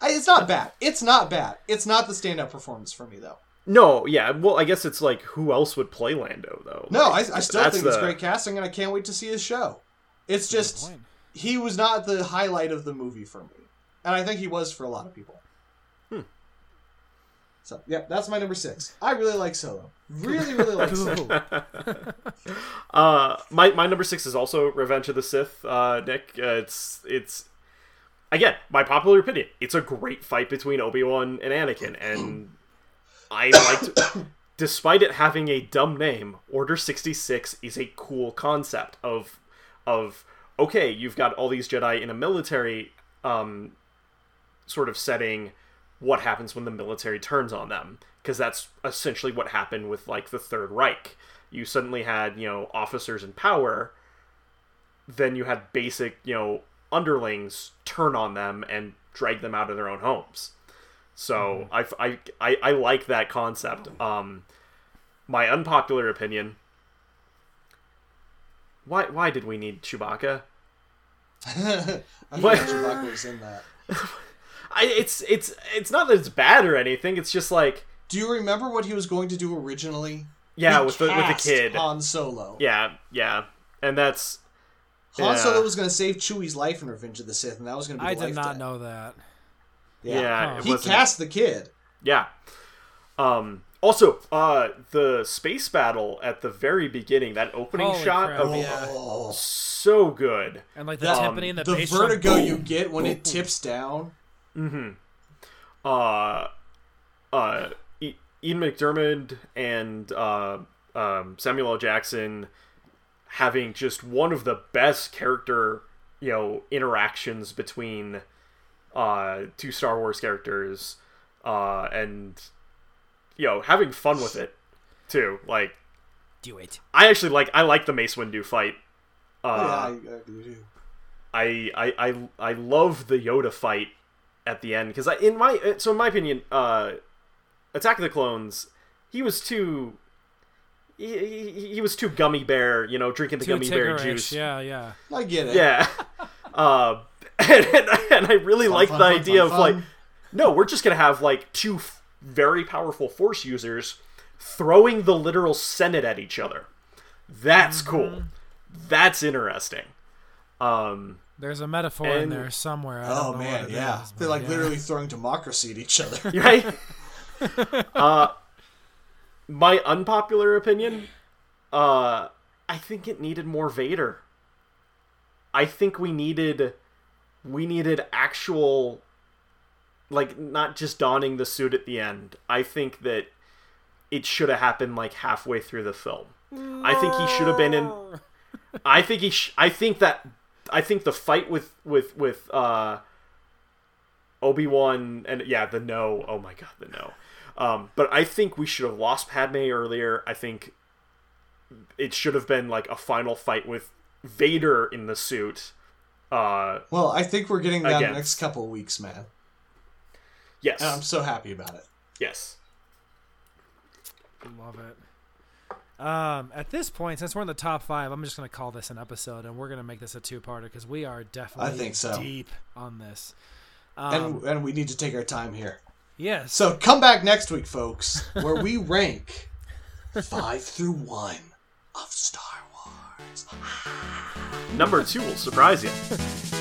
I, it's not bad. It's not bad. It's not the stand-up performance for me though. No, yeah. Well, I guess it's like who else would play Lando though? No, I, Like, I still that's think it's great casting, and I can't wait to see his show. It's just he was not the highlight of the movie for me, and I think he was for a lot of people. Hmm. So yeah, that's my number six. I really like Solo. Really, really like Solo. Uh, my my number six is also Revenge of the Sith. Uh, Nick, uh, it's it's again my popular opinion. It's a great fight between Obi Wan and Anakin, and I liked, despite it having a dumb name, Order sixty six is a cool concept of of okay, you've got all these Jedi in a military um sort of setting. What happens when the military turns on them? Because that's essentially what happened with like the Third Reich you suddenly had you know officers in power then you had basic you know underlings turn on them and drag them out of their own homes so I, I, I, I like that concept um my unpopular opinion why why did we need Chewbacca? I What? Chewbacca was in that. I it's it's it's not that it's bad or anything. It's just like Do you remember what he was going to do originally? yeah, He with the with the kid. Han Solo. Yeah, yeah, and that's Han yeah. Solo was going to save Chewie's life in Revenge of the Sith, and that was going to be. I the did life not debt. know that. Yeah. Huh. He cast the kid. Yeah. Um also, uh the space battle at the very beginning, that opening Holy shot crap, of yeah. Oh, so good. And like the That- timpani and the, the bass drum. vertigo Boom. you get when it boom. tips down. Mm-hmm. Uh uh E- Ian McDiarmid and uh um Samuel L. Jackson having just one of the best character, you know, interactions between uh two Star Wars characters uh and you know, having fun with it too. Like Do it. I actually like I like the Mace Windu fight. yeah, Uh, I, I do too. I, I I I love the Yoda fight at the end because I, in my so in my opinion, uh, Attack of the Clones, he was too. He, he, he was too gummy bear, you know, drinking the Too gummy bear juice. Yeah, yeah. I get it. Yeah. uh, and, and, and I really like fun, the fun, idea fun, of like, no, we're just gonna have like two f- very powerful Force users throwing the literal Senate at each other. That's Mm-hmm. cool. That's interesting. Um, There's a metaphor in there somewhere. I Oh don't know man, what it yeah. is, They're like yeah. literally throwing democracy at each other. right? uh, my unpopular opinion, uh, I think it needed more Vader. I think we needed, we needed actual, like not just donning the suit at the end. I think that it should have happened like halfway through the film. I think he should have been in. I think he. Sh- I think that. I think the fight with with with uh, Obi Wan and yeah, the no. Oh my god, the no. Um, but I think we should have lost Padme earlier. I think it should have been like a final fight with Vader in the suit. Uh, well, I think we're getting that in Against. next couple of weeks, man. yes, And I'm so happy about it. yes. Love it. Um, at this point, since we're in the top five, I'm just going to call this an episode, and we're going to make this a two-parter because we are definitely think so. deep on this. Um, And and we need to take our time here. yes, So come back next week, folks, where we rank five through one of Star Wars. Number two will surprise you.